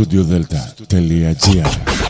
studiodelta.gr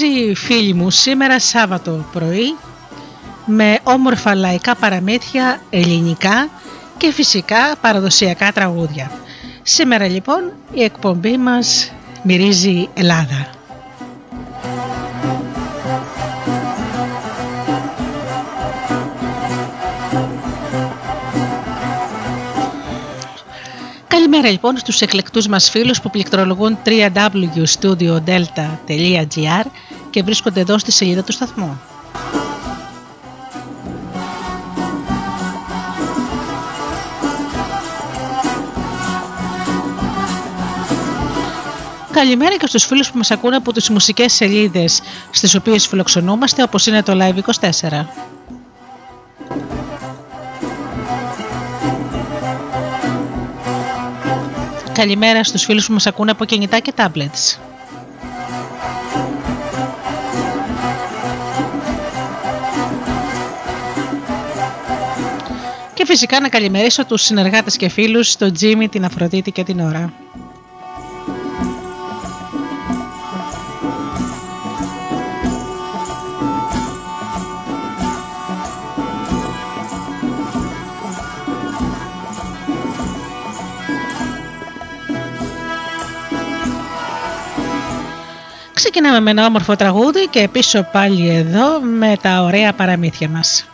Μαζί φίλοι μου σήμερα Σάββατο πρωί με όμορφα λαϊκά παραμύθια ελληνικά και φυσικά παραδοσιακά τραγούδια. Σήμερα λοιπόν η εκπομπή μας μυρίζει Ελλάδα. Καλημέρα λοιπόν στους εκλεκτούς μας φίλους που πληκτρολογούν www.studiodelta.gr και βρίσκονται εδώ στη σελίδα του σταθμού. Καλημέρα και στους φίλους που μας ακούνε από τις μουσικές σελίδες στις οποίες φιλοξενούμαστε όπως είναι το Live24. Καλημέρα στους φίλους που μας ακούνε από κινητά και tablets. Και φυσικά να καλημερίσω τους συνεργάτες και φίλους, τον Τζίμι, την Αφροδίτη και την Ωρα. Ξεκινάμε με ένα όμορφο τραγούδι και πίσω πάλι εδώ με τα ωραία παραμύθια μας.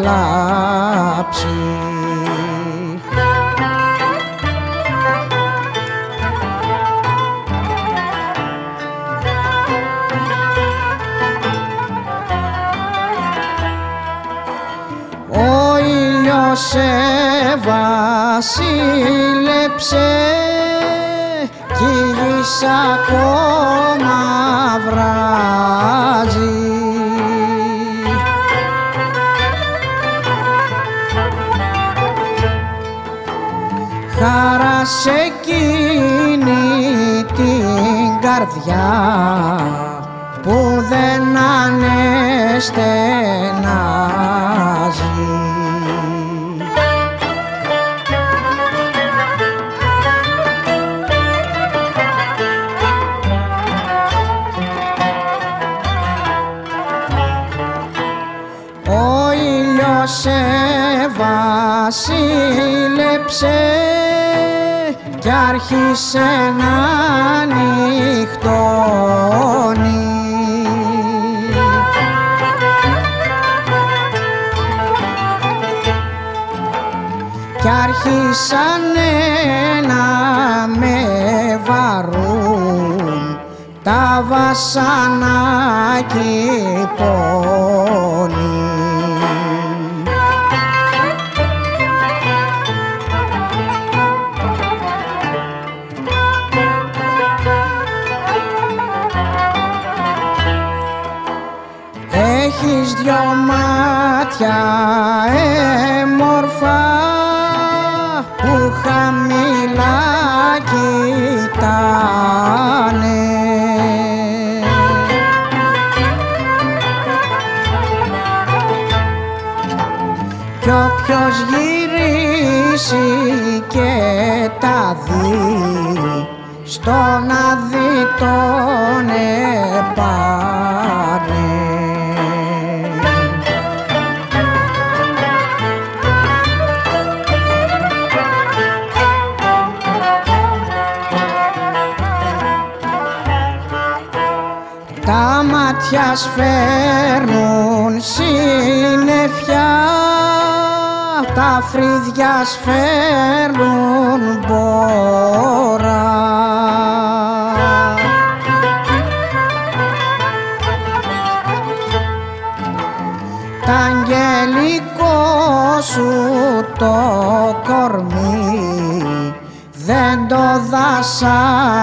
κλάψει. Ο ήλιος σε βασίλεψε κι η μάτια που δεν ανεστενάζει. Ο ήλιος σε βασίλεψε κι άρχισε να βασανάκι μας φέρνουν συννεφιά τα φρύδια σφέρνουν μπόρα Τα αγγελικό σου το κορμί δεν το δασά.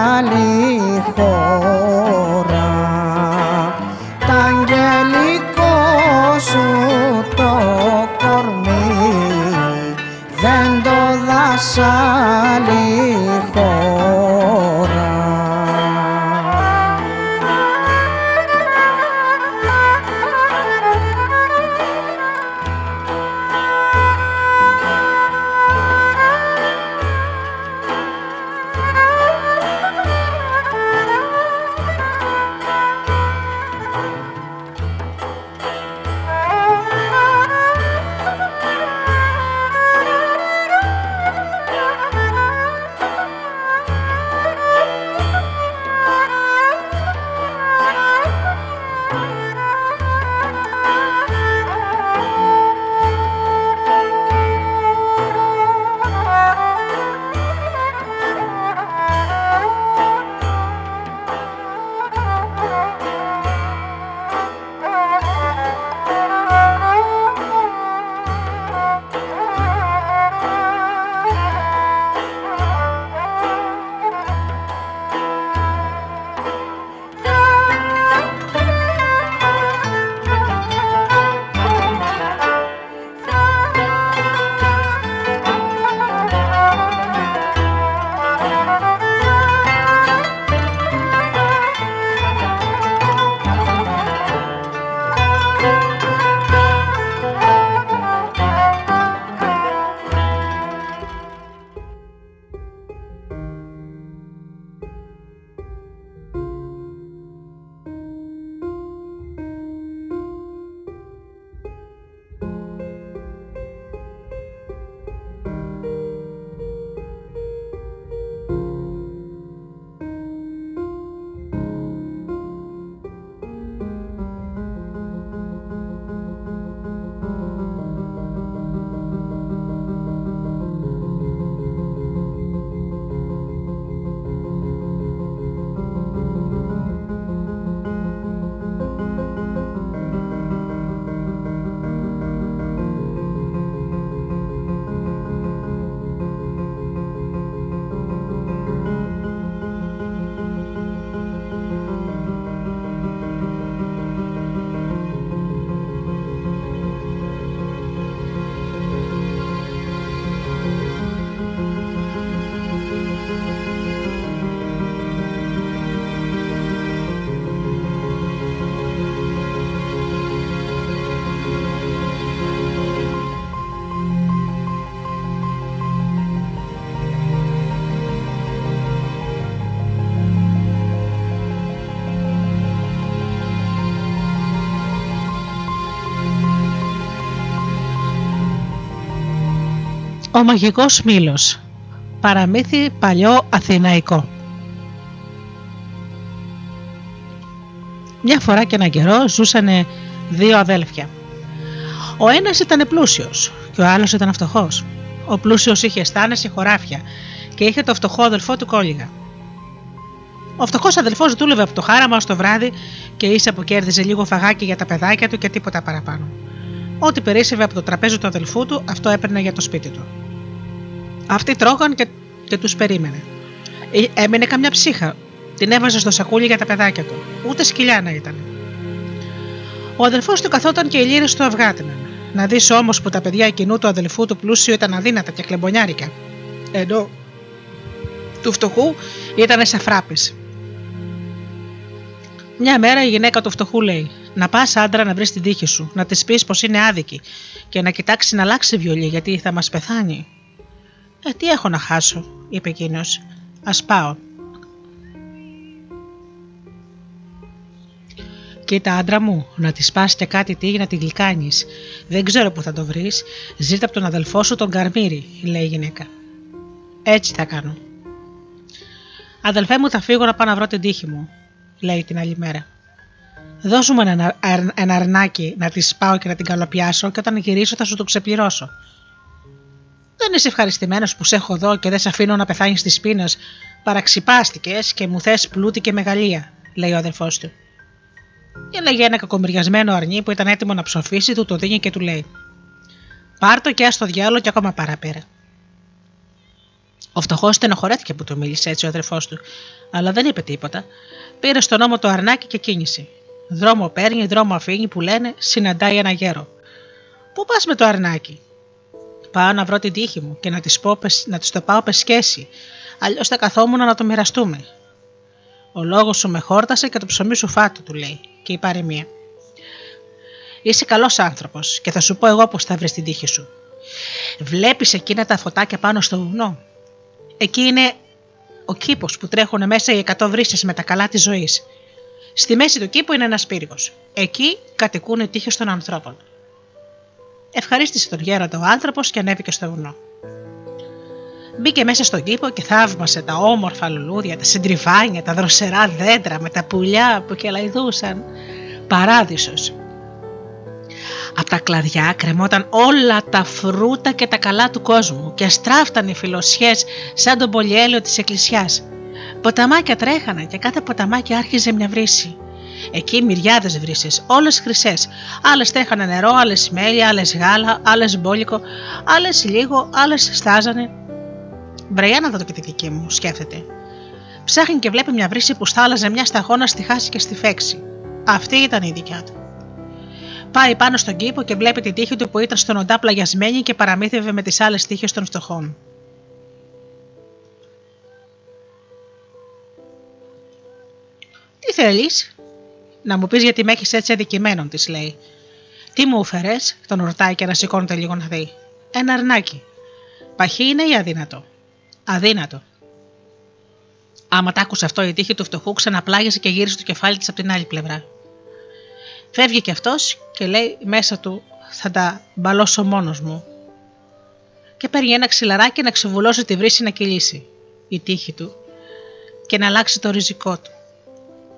Μαγικός μήλος Παραμύθι παλιό αθηναϊκό Μια φορά και έναν καιρό ζούσαν δύο αδέλφια. Ο ένας ήταν πλούσιος και ο άλλος ήταν φτωχός. Ο πλούσιος είχε στάνες και χωράφια και είχε το φτωχό αδελφό του κόλληγα. Ο φτωχός αδελφός δούλευε από το χάραμα ως το βράδυ και ίσα που κέρδιζε λίγο φαγάκι για τα παιδάκια του και τίποτα παραπάνω. Ό,τι περίσσευε από το τραπέζι του αδελφού του, αυτό έπαιρνε για το σπίτι του. Αυτοί τρώγαν και, και τους περίμενε. Ε, έμεινε καμιά ψύχα. Την έβαζε στο σακούλι για τα παιδάκια του. Ούτε σκυλιά να ήταν. Ο αδελφός του καθόταν και οι λύρε του αυγάτιναν. Να δεις όμως που τα παιδιά κοινού του αδελφού του πλούσιου ήταν αδύνατα και κλεμπονιάρικα. Ενώ του φτωχού ήταν σαν φράπης. Μια μέρα η γυναίκα του φτωχού λέει: Να πας άντρα να βρεις την τύχη σου, να της πεις πως είναι άδικη και να κοιτάξει να αλλάξει βιολί γιατί θα μας πεθάνει. Ε, τι έχω να χάσω, είπε εκείνος. Α πάω. Κοίτα, άντρα μου, να της πας και κάτι τύχη να τη γλυκάνεις. Δεν ξέρω που θα το βρεις. Ζήτα από τον αδελφό σου τον Καρμύρη, λέει η γυναίκα. Έτσι θα κάνω. Αδελφέ μου, θα φύγω να πάω να βρω την τύχη μου λέει την άλλη μέρα. Δώσου μου ένα, ένα αρνάκι να της πάω και να την καλοπιάσω και όταν γυρίσω θα σου το ξεπληρώσω. Δεν είσαι ευχαριστημένος που σε έχω εδώ και δεν σε αφήνω να πεθάνεις τη πείνα. Παραξυπάστηκες και μου θες πλούτη και μεγαλεία, λέει ο αδελφός του. Και λέγε ένα κακομοιριασμένο αρνί που ήταν έτοιμο να ψοφήσει, του το δίνει και του λέει: Πάρτο και άστο διάλογο και ακόμα παραπέρα. Ο φτωχός στενοχωρέθηκε που του μίλησε έτσι ο αδερφό του, αλλά δεν είπε τίποτα. Πήρε στον ώμο το αρνάκι και κίνησε. Δρόμο παίρνει, δρόμο αφήνει που λένε συναντάει ένα γέρο. Πού πας με το αρνάκι, Πάω να βρω την τύχη μου και να της να της το πάω πεσκέσει, αλλιώς θα καθόμουν να το μοιραστούμε. Ο λόγος σου με χόρτασε και το ψωμί σου φάτο, του λέει, και η παροιμία. Είσαι καλός άνθρωπος και θα σου πω εγώ πώς θα βρεις την τύχη σου. Βλέπεις εκείνα τα φωτάκια πάνω στο βουνό; Εκεί είναι ο κήπος που τρέχουν μέσα οι εκατό βρύσες με τα καλά της ζωής. Στη μέση του κήπου είναι ένας πύργος. Εκεί κατοικούν οι τύχες των ανθρώπων. Ευχαρίστησε τον γέροντα ο άνθρωπος και ανέβηκε στο βουνό. Μπήκε μέσα στον κήπο και θαύμασε τα όμορφα λουλούδια, τα συντριβάνια, τα δροσερά δέντρα με τα πουλιά που κελαϊδούσαν. Παράδεισος. Από τα κλαδιά κρεμόταν όλα τα φρούτα και τα καλά του κόσμου και στράφταν οι φιλοσιές σαν τον πολυέλαιο της εκκλησιάς. Ποταμάκια τρέχανε και κάθε ποταμάκι άρχιζε μια βρύση. Εκεί μυριάδες βρύσεις, όλες χρυσές. Άλλες τρέχανε νερό, άλλες μέλι, άλλες γάλα, άλλες μπόλικο, άλλες λίγο, άλλες στάζανε. Βρειά να δω και τη δική μου, σκέφτεται. Ψάχνει και βλέπει μια βρύση που στάλαζε μια σταγόνα στη χάση και στη φέξη. Αυτή ήταν η δικιά του. Πάει πάνω στον κήπο και βλέπει την τύχη του που ήταν στον οντά πλαγιασμένη και παραμύθευε με τις άλλες τύχες των φτωχών. Τι θέλεις, να μου πεις γιατί με έχεις έτσι αδικημένο, της λέει. Τι μου έφερες, τον ρωτάει και να σηκώνεται λίγο να δει. Ένα αρνάκι. Παχύ είναι ή αδύνατο; Αδύνατο. Άμα τ' άκουσε αυτό, η τύχη του φτωχού ξαναπλάγισε και γύρισε το κεφάλι της από την άλλη πλευρά. Φεύγει και αυτός και λέει μέσα του θα τα μπαλώσω μόνος μου. Και παίρνει ένα ξυλαράκι να ξεβουλώσει τη βρύση να κυλήσει η τύχη του και να αλλάξει το ριζικό του.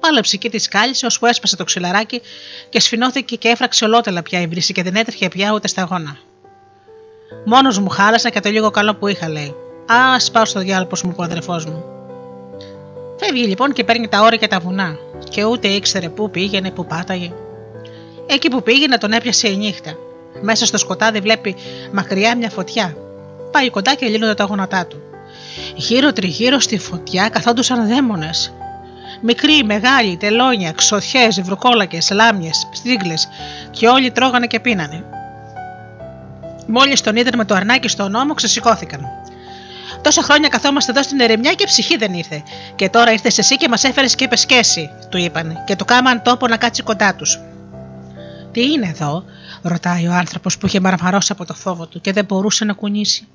Πάλεψε και τη σκάλισε ώσπου έσπασε το ξυλαράκι και σφινώθηκε και έφραξε ολότελα πια η βρύση και δεν έτρεχε πια ούτε σταγόνα. Μόνος μου χάλασα και το λίγο καλό που είχα, λέει. Α, πάω στο διάλογο μου, που ο αδερφός μου. Φεύγει λοιπόν και παίρνει τα όρια και τα βουνά, και ούτε ήξερε πού πήγαινε, πού πάταγε. Εκεί που πήγαινε τον έπιασε η νύχτα. Μέσα στο σκοτάδι βλέπει μακριά μια φωτιά. Πάει κοντά και λύνονται τα γόνατά του. Γύρω τριγύρω στη φωτιά καθόντουσαν δαίμονες. Μικροί, μεγάλοι, τελώνια, ξωθιές, βρουκόλακες, λάμιες, στρίγκλε και όλοι τρώγανε και πίνανε. Μόλις τον είδαν με το αρνάκι στον ώμο, ξεσηκώθηκαν. Τόσα χρόνια καθόμαστε εδώ στην ερεμιά και ψυχή δεν ήρθε. Και τώρα ήρθες εσύ και μας έφερες και είπε σκέση, του είπαν, και του κάμαν τόπο να κάτσει κοντά τους. Τι είναι εδώ, ρωτάει ο άνθρωπος που είχε μαρμαρώσει από το φόβο του και δεν μπορούσε να κουνήσει.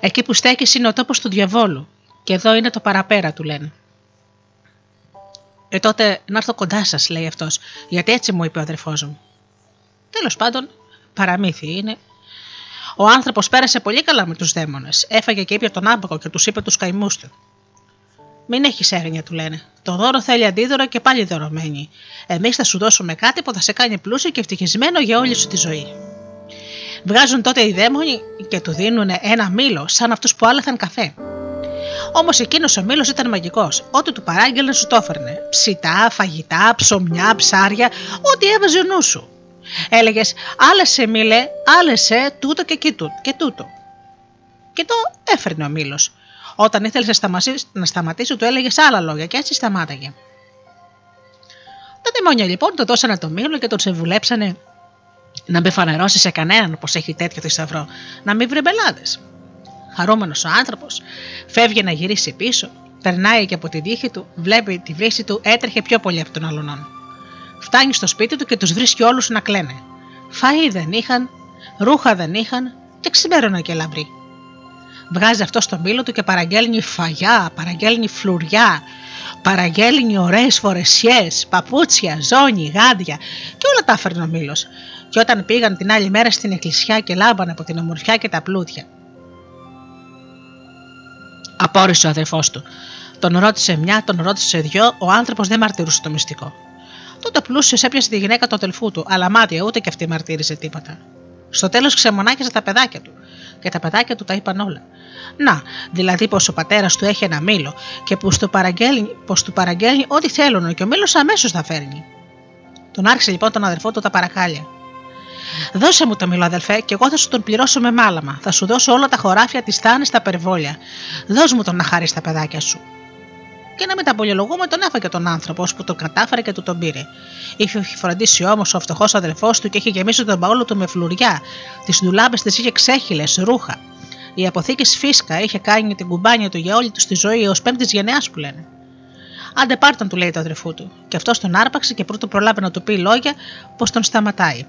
Εκεί που στέκεις είναι ο τόπος του διαβόλου, και εδώ είναι το παραπέρα, του λένε. Ε, τότε να έρθω κοντά σας, λέει αυτός, γιατί έτσι μου είπε ο αδερφός μου. Τέλος πάντων, παραμύθι είναι. Ο άνθρωπος πέρασε πολύ καλά με τους δαίμονες. Έφαγε και ήπια τον άμπακο και τους είπε τους καημούς του. Μην έχεις έγνοια, του λένε. Το δώρο θέλει αντίδωρο και πάλι δωρωμένη. Εμείς θα σου δώσουμε κάτι που θα σε κάνει πλούσιο και ευτυχισμένο για όλη σου τη ζωή. Βγάζουν τότε οι δαίμονοι και του δίνουν ένα μήλο, σαν αυτούς που άλαθαν καφέ. Όμως εκείνος ο μήλος ήταν μαγικός. Ό,τι του παράγγελνε σου το έφερνε. Ψητά, φαγητά, ψωμιά, ψάρια, ό,τι έβαζε ο νους σου. Έλεγες, άλεσε μήλε, άλεσε τούτο και, και, και τούτο. Και το έφερνε ο μήλος. Όταν ήθελε να σταματήσει, του έλεγες άλλα λόγια και έτσι σταμάταγε. Τα δαιμόνια λοιπόν το δώσανε το μήλο και τον συμβουλέψανε να μην φανερώσει σε κανέναν πως έχει τέτοιο θησαυρό, να μην βρει μπελάδε. Χαρούμενο ο άνθρωπος, φεύγει να γυρίσει πίσω, περνάει και από τη δίχη του, βλέπει τη βρύση του, έτρεχε πιο πολύ από τον αλλονών. Φτάνει στο σπίτι του και τους βρίσκει όλους να κλαίνε. Φαΐ δεν είχαν, ρούχα δεν είχαν και ξημέρωνα και λαμπροί. Βγάζει αυτό στο μήλο του και παραγγέλνει φαγιά, παραγγέλνει φλουριά, παραγγέλνει ωραίες φορεσιές, παπούτσια, ζώνη, γάντια και όλα τα έφερνε ο μήλος. Και όταν πήγαν την άλλη μέρα στην εκκλησιά και λάμπανε από την ομορφιά και τα πλούτια. Απόρρισε ο αδερφός του. Τον ρώτησε μια, τον ρώτησε δυο, ο άνθρωπος δεν μαρτυρούσε το μυστικό. Τότε πλούσιο έπιασε τη γυναίκα του αδελφού του, αλλά μάτια ούτε και αυτή μαρτύρησε τίποτα. Στο τέλος ξεμονάκισε τα παιδάκια του. Και τα παιδάκια του τα είπαν όλα. Να, δηλαδή πως ο πατέρας του έχει ένα μήλο και πως του παραγγέλνει, πως του παραγγέλνει ό,τι θέλουν και ο μήλος αμέσως θα φέρνει. Τον άρχισε λοιπόν τον αδερφό του τα παρακάλια. Δώσε μου το μήλο, αδελφέ, και εγώ θα σου τον πληρώσω με μάλαμα. Θα σου δώσω όλα τα χωράφια, τις θάνες, τα περιβόλια. Δώσ' μου τον να χάρεις στα παιδάκια σου και να μην τα πολυλογούμε, τον έφαγε τον άνθρωπο που τον κατάφερε και του τον πήρε. Είχε φροντίσει όμως ο φτωχός αδελφός του και είχε γεμίσει τον παόλο του με φλουριά. Τις ντουλάμπες της είχε ξέχυλες, ρούχα. Η αποθήκης φίσκα είχε κάνει την κουμπάνια του για όλη του τη ζωή ως πέμπτης γενεά που λένε. Άντε πάρτον, του λέει το αδερφού του. Και αυτός τον άρπαξε και πρώτο προλάβει να του πει λόγια πως τον σταματάει.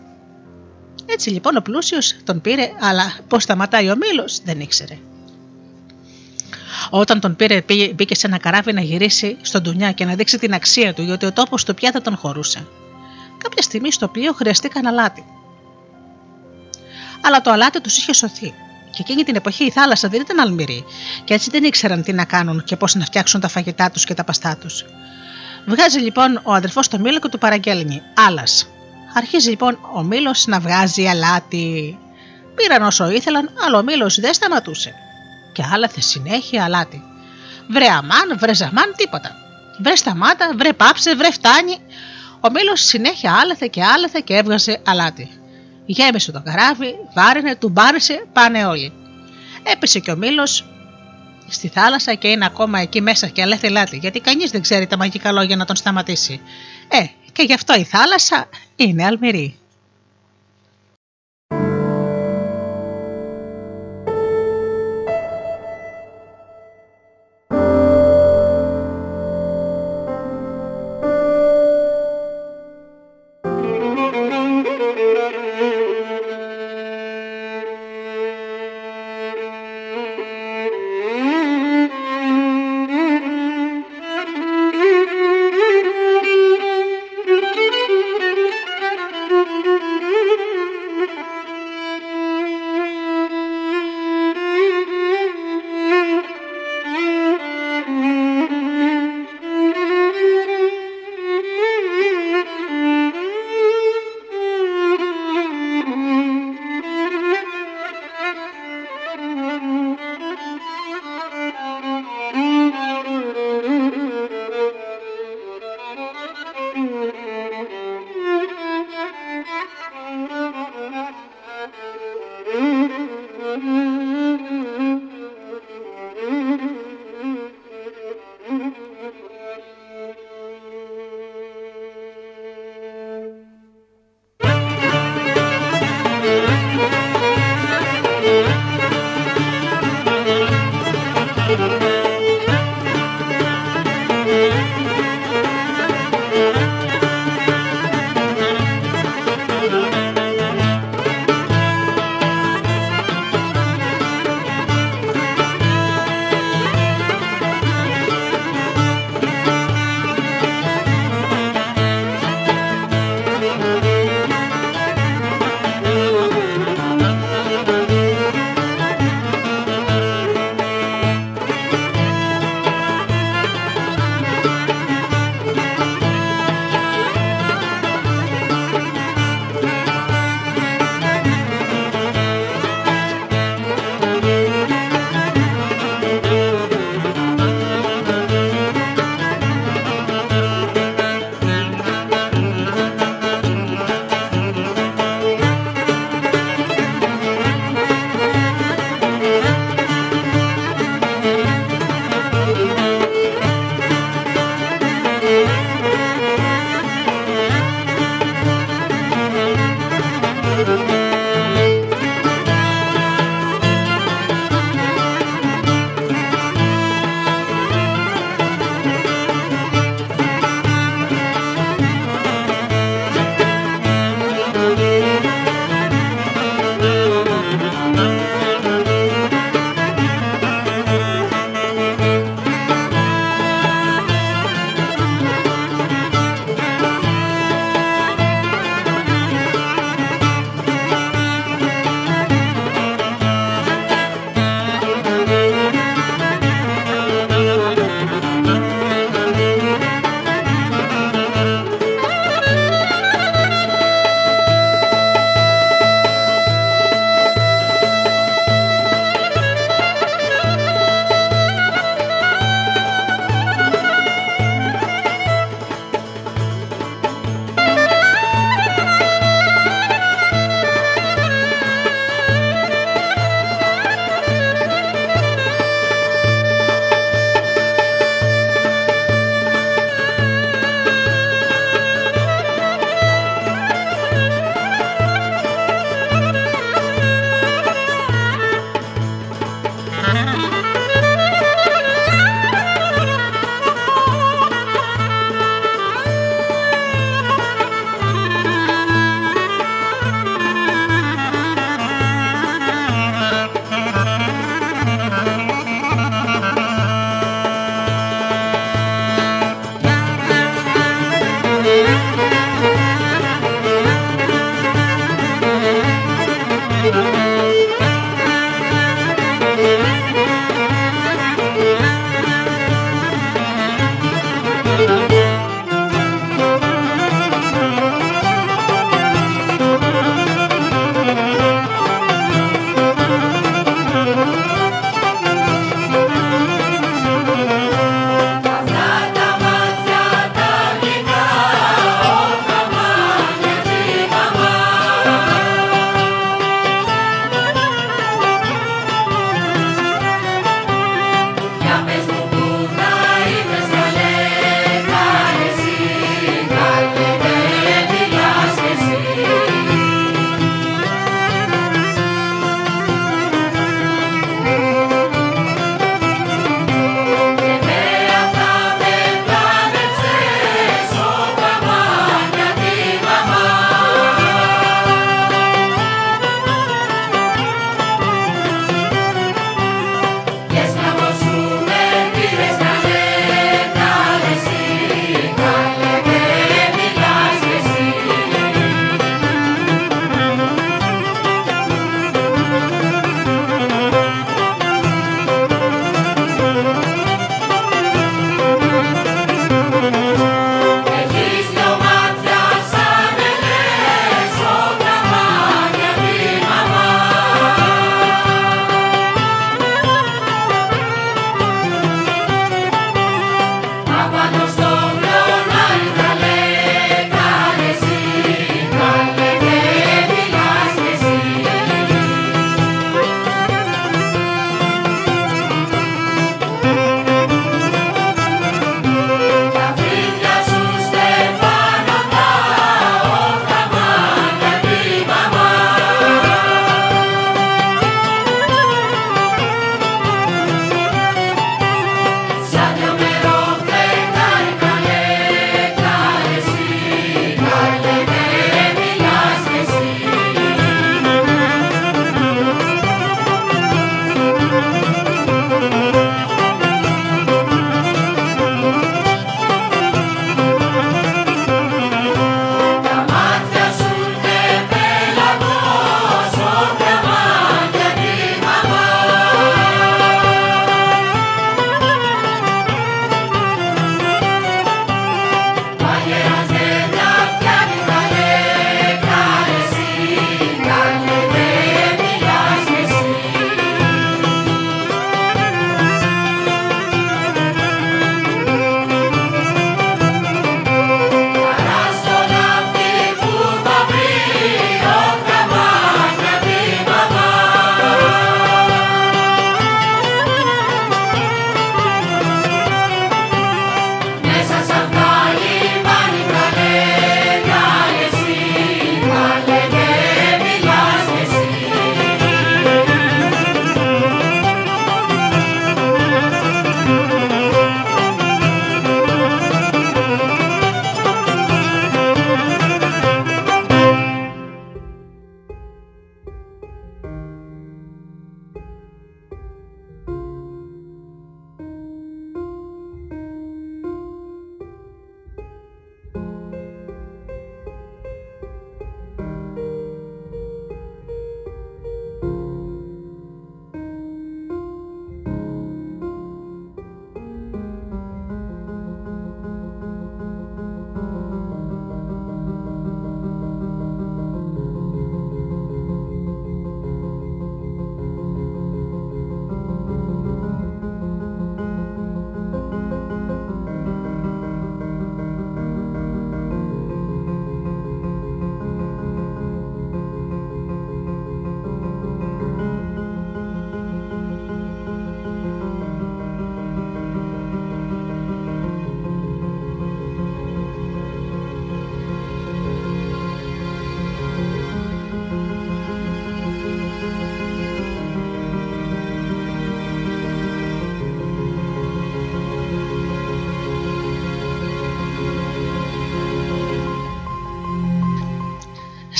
Έτσι λοιπόν ο πλούσιος τον πήρε, αλλά πώς σταματάει ο μήλος δεν ήξερε. Όταν τον πήρε, μπήκε σε ένα καράβι να γυρίσει στον Τουνιά και να δείξει την αξία του, γιατί ο τόπος του πια δεν τον χωρούσε. Κάποια στιγμή στο πλοίο χρειαστήκαν αλάτι. Αλλά το αλάτι τους είχε σωθεί. Και εκείνη την εποχή η θάλασσα δεν ήταν αλμυρή, και έτσι δεν ήξεραν τι να κάνουν και πώς να φτιάξουν τα φαγητά τους και τα παστά τους. Βγάζει λοιπόν ο αδερφός το μήλο και του παραγγέλνει άλλα. Αρχίζει λοιπόν ο μήλος να βγάζει αλάτι. Πήραν όσο ήθελαν, αλλά ο μήλος δεν σταματούσε και άλαθε συνέχεια αλάτι. Βρε αμάν, βρε ζαμάν, τίποτα. Βρε σταμάτα, βρε πάψε, βρε φτάνει. Ο μήλος συνέχεια άλαθε και άλαθε και έβγαζε αλάτι. Γέμισε το καράβι, βάρινε, του μπάρισε, πάνε όλοι. Έπεσε και ο μήλος στη θάλασσα και είναι ακόμα εκεί μέσα και αλέθει λάτι, γιατί κανείς δεν ξέρει τα μαγικά λόγια να τον σταματήσει. Ε, και γι' αυτό η θάλασσα είναι αλμυρή.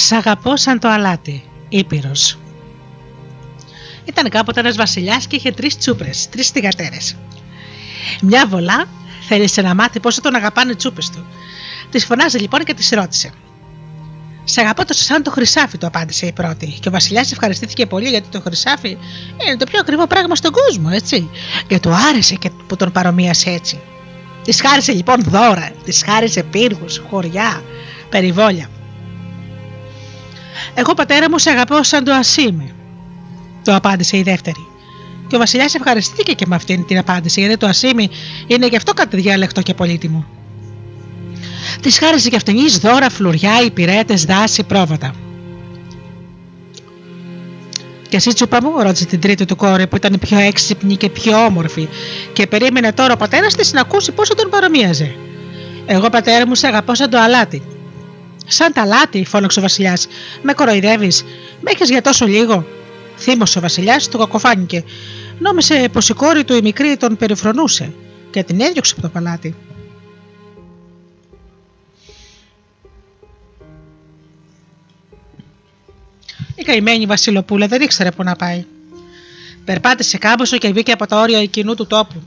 Σ' αγαπώ σαν το αλάτι, Ήπειρος. Ήταν κάποτε ένας βασιλιάς και είχε τρεις τσούπρες, τρεις θηγατέρε. Μια βολά θέλησε να μάθει πόσο τον αγαπάνε οι τσούπες του. Τη φωνάζει λοιπόν και τη ρώτησε. Σε αγαπώ τόσο σαν το χρυσάφι, του απάντησε η πρώτη. Και ο Βασιλιάς ευχαριστήθηκε πολύ γιατί το χρυσάφι είναι το πιο ακριβό πράγμα στον κόσμο, έτσι. Και του άρεσε και που τον παρομοίασε έτσι. Της χάρισε λοιπόν δώρα, της χάρισε πύργους, χωριά, περιβόλια. Εγώ πατέρα μου σε αγαπώ σαν το ασίμι, του απάντησε η δεύτερη. Και ο Βασιλιάς ευχαριστήθηκε και με αυτήν την απάντηση, γιατί το ασίμι είναι γι' αυτό κάτι διάλεκτο και πολύτιμο. Της χάρισε και αυτήν δώρα, φλουριά, υπηρέτες, δάση, πρόβατα. Και εσύ τσούπα μου, ρώτησε την τρίτη του κόρη που ήταν πιο έξυπνη και πιο όμορφη, και περίμενε τώρα ο πατέρας της να ακούσει πόσο τον παρομοίαζε. Εγώ, πατέρα μου, σε αγαπώ σαν το αλάτι. Σαν τα αλάτι, φώναξε ο Βασιλιάς. Με κοροϊδεύεις, με έχεις για τόσο λίγο. Θύμωσε ο Βασιλιάς, του κακοφάνηκε. Νόμισε πως η κόρη του η μικρή τον περιφρονούσε και την έδιωξε από το παλάτι. Η καημένη Βασιλοπούλα δεν ήξερε πού να πάει. Περπάτησε κάμποσο και βγήκε από τα όρια εκείνου του τόπου.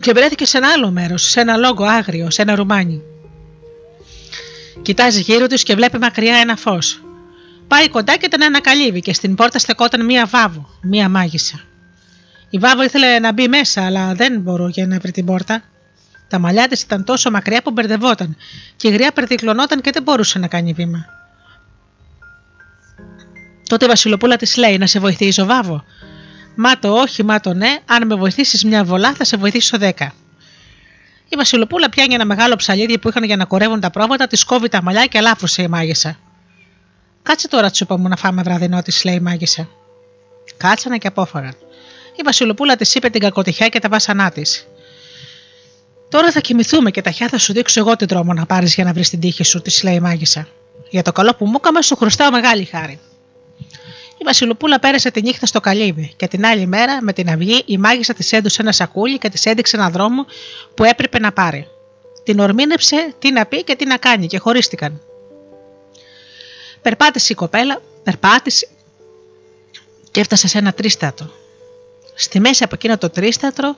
Και βρέθηκε σε ένα άλλο μέρος, σε ένα λόγο άγριο, σε ένα ρουμάνι. Κοιτάζει γύρω τους και βλέπει μακριά ένα φως. Πάει κοντά και τον ανακαλύβει και στην πόρτα στεκόταν μία βάβο, μία μάγισσα. Η βάβο ήθελε να μπει μέσα, αλλά δεν μπορούσε να βρει την πόρτα. Τα μαλλιά της ήταν τόσο μακριά που μπερδευόταν και η γριά περδικλωνόταν και δεν μπορούσε να κάνει βήμα. Τότε η Βασιλοπούλα της λέει: Να σε βοηθήσω, Βάβο. Μα το όχι, μα το ναι, αν με βοηθήσεις μια βολά, θα σε βοηθήσω δέκα. Η Βασιλοπούλα πιάνει ένα μεγάλο ψαλίδι που είχαν για να κορεύουν τα πρόβατα, της κόβει τα μαλλιά και αλάφρωσε η μάγισσα. Κάτσε τώρα, τσούπα μου, να φάμε βραδινό, τη λέει η μάγισσα. Κάτσανε και απόφαγαν. Η Βασιλοπούλα της είπε την κακοτυχιά και τα βάσανά της. Τώρα θα κοιμηθούμε και ταχιά θα σου δείξω εγώ την τρόμο να πάρεις για να βρεις την τύχη σου, της λέει η μάγισσα. Για το καλό που μου έκαμες, σου χρωστάω μεγάλη χάρη. Η Βασιλοπούλα πέρασε τη νύχτα στο καλύβι και την άλλη μέρα με την αυγή η μάγισσα της έδωσε ένα σακούλι και της έδειξε ένα δρόμο που έπρεπε να πάρει. Την ορμήνεψε τι να πει και τι να κάνει και χωρίστηκαν. Περπάτησε η κοπέλα, περπάτησε και έφτασε σε ένα τρίστατο. Στη μέση από εκείνο το τρίστατρο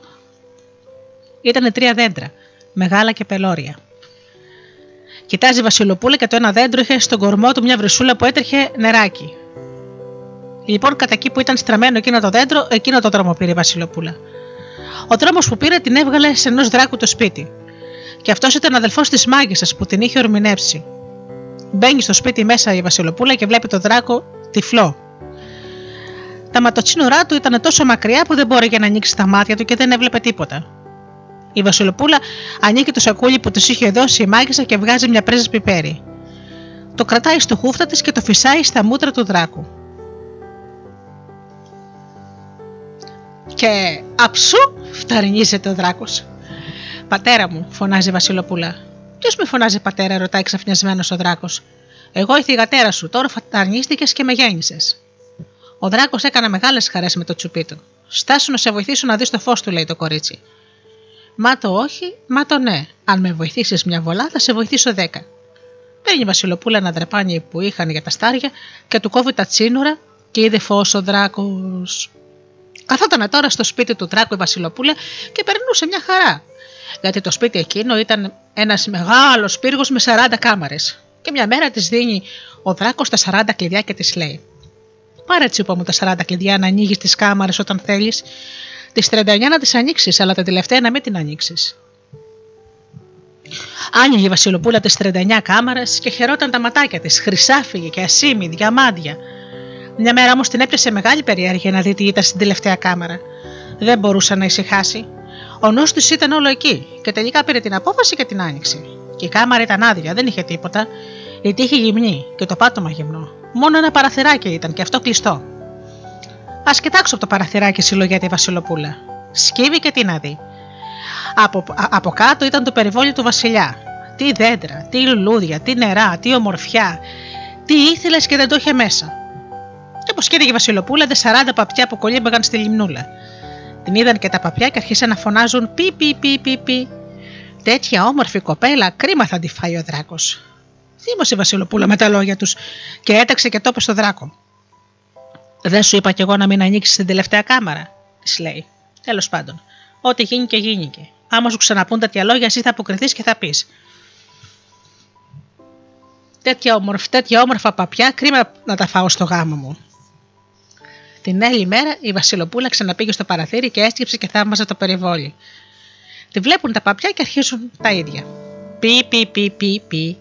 ήταν τρία δέντρα, μεγάλα και πελώρια. Κοιτάζει η Βασιλοπούλα και το ένα δέντρο είχε στον κορμό του μια βρυσούλα που έτρεχε νεράκι. Λοιπόν, κατά εκεί που ήταν στραμμένο εκείνο το δέντρο, εκείνο το δρόμο πήρε η Βασιλοπούλα. Ο δρόμο που πήρε την έβγαλε σε ενός δράκου το σπίτι. Και αυτός ήταν αδελφός της μάγισσας που την είχε ορμηνεύσει. Μπαίνει στο σπίτι μέσα η Βασιλοπούλα και βλέπει το δράκο τυφλό. Τα ματοτσίνορά του ήταν τόσο μακριά που δεν μπόρεγε να ανοίξει τα μάτια του και δεν έβλεπε τίποτα. Η Βασιλοπούλα ανοίγει το σακούλι που του είχε δώσει η μάγισσα και βγάζει μια πρέζα πιπέρι. Το κρατάει στο χούφτα της και το φυσάει στα μούτρα του δράκου. Και αψού φταρνίζεται ο δράκος. Πατέρα μου, φωνάζει η Βασιλοπούλα. Ποιος με φωνάζει πατέρα, ρωτάει ξαφνιασμένος ο δράκος. Εγώ η θηγατέρα σου, τώρα φταρνίστηκε και με γέννησες. Ο δράκος έκανε μεγάλες χαρές με το τσουπί του. Στάσου να σε βοηθήσω να δεις το φως του, λέει το κορίτσι. Μα το όχι, μα το ναι. Αν με βοηθήσεις μια βολά, θα σε βοηθήσω δέκα. Παίρνει η Βασιλοπούλα ένα δρεπάνι που είχαν για τα στάρια και του κόβει τα τσίνουρα και είδε φως ο δράκος. Καθόταν τώρα στο σπίτι του Δράκου η Βασιλοπούλα και περνούσε μια χαρά. Γιατί το σπίτι εκείνο ήταν ένας μεγάλος πύργος με 40 κάμαρες. Και μια μέρα της δίνει ο Δράκος τα 40 κλειδιά και της λέει: Πάρε έτσι μου τα 40 κλειδιά να ανοίγεις τις κάμαρες όταν θέλεις. Τις 39 να τις ανοίξεις, αλλά τα τελευταία να μην την ανοίξεις. Άνοιγε η Βασιλοπούλα τις 39 κάμαρες και χαιρόταν τα ματάκια της, χρυσάφυγε και ασήμι, διαμάντια. Μια μέρα όμως την έπιασε μεγάλη περιέργεια να δει τι ήταν στην τελευταία κάμερα. Δεν μπορούσε να ησυχάσει. Ο νους της ήταν όλο εκεί και τελικά πήρε την απόφαση και την άνοιξε. Και η κάμαρα ήταν άδεια, δεν είχε τίποτα. Η τύχη γυμνή και το πάτωμα γυμνό. Μόνο ένα παραθυράκι ήταν και αυτό κλειστό. Α κοιτάξω από το παραθυράκι, συλλογιάται η Βασιλοπούλα. Σκύβει και τι να δει. Από, από κάτω ήταν το περιβόλι του Βασιλιά. Τι δέντρα, τι λουλούδια, τι νερά, τι ομορφιά. Τι ήθελες και δεν το είχε μέσα. Και όπως κοίταγε η Βασιλοπούλα, δε 40 παπιά που κολύμπαγαν στη λιμνούλα. Την είδαν και τα παπιά και αρχίσαν να φωνάζουν πι πι πι πι πι. Τέτοια όμορφη κοπέλα, κρίμα θα τη φάει ο δράκος. Θύμωσε η Βασιλοπούλα με τα λόγια τους και έταξε και τόπος στο δράκο. Δεν σου είπα κι εγώ να μην ανοίξεις την τελευταία κάμαρα, της λέει. Τέλος πάντων, ό,τι γίνει και γίνηκε. Άμα σου ξαναπούν τέτοια λόγια, εσύ θα αποκριθείς και θα πεις. Τέτοια, όμορφα, τέτοια όμορφα παπιά, κρίμα να τα φάω στο γάμο μου. Την άλλη μέρα η Βασιλοπούλα ξαναπήγε στο παραθύρι και έσκυψε και θαύμαζε το περιβόλι. Τη βλέπουν τα παπιά και αρχίζουν τα ίδια. Πι, πι, πι, πι, πι.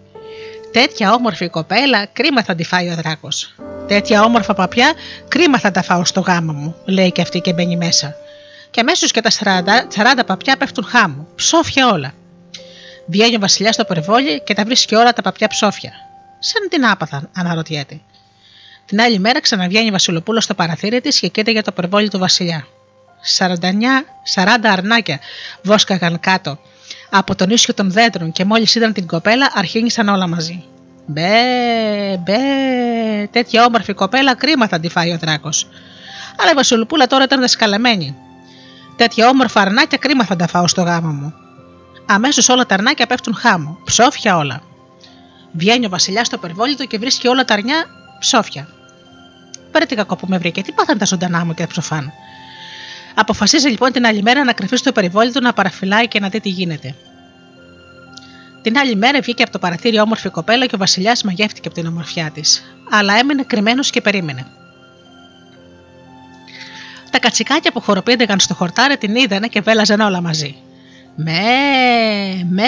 Τέτοια όμορφη κοπέλα, κρίμα θα τη φάει ο δράκος. Τέτοια όμορφα παπιά, κρίμα θα τα φάω στο γάμο μου, λέει και αυτή και μπαίνει μέσα. Και αμέσως και τα 40, 40 παπιά πέφτουν χάμου, ψόφια όλα. Βγαίνει ο Βασιλιάς στο περιβόλι και τα βρίσκει όλα τα παπιά ψόφια. Σαν την άπαθαν, αναρωτιέται. Την άλλη μέρα ξαναβγαίνει η Βασιλοπούλα στο παραθύρι της και κοίταγε το περιβόλι του Βασιλιά. 49, 40 αρνάκια βόσκαγαν κάτω από τον ίσιο των δέντρων και μόλις είδαν την κοπέλα αρχίνησαν όλα μαζί. Μπε, μπε, τέτοια όμορφη κοπέλα κρίμα θα τη φάει ο δράκος. Αλλά η Βασιλοπούλα τώρα ήταν δεσκαλεμένη. Τέτοια όμορφα αρνάκια κρίμα θα τα φάω στο γάμο μου. Αμέσως όλα τα αρνάκια πέφτουν χάμου, ψόφια όλα. Βγαίνει ο Βασιλιάς στο περιβόλι του και βρίσκει όλα τα αρνιά ψόφια. Πέρα την κακό που με βρήκε, τι πάθαν τα ζωντανά μου και ψοφάν. Αποφασίζει λοιπόν την άλλη μέρα να κρυφεί στο περιβόλι του να παραφυλάει και να δει τι γίνεται. Την άλλη μέρα βγήκε από το παραθύρι όμορφη κοπέλα και ο Βασιλιάς μαγεύτηκε από την ομορφιά της, αλλά έμεινε κρυμμένος και περίμενε. Τα κατσικάκια που χοροπήδεγαν στο χορτάρι την είδανε και βέλαζαν όλα μαζί. Με, με,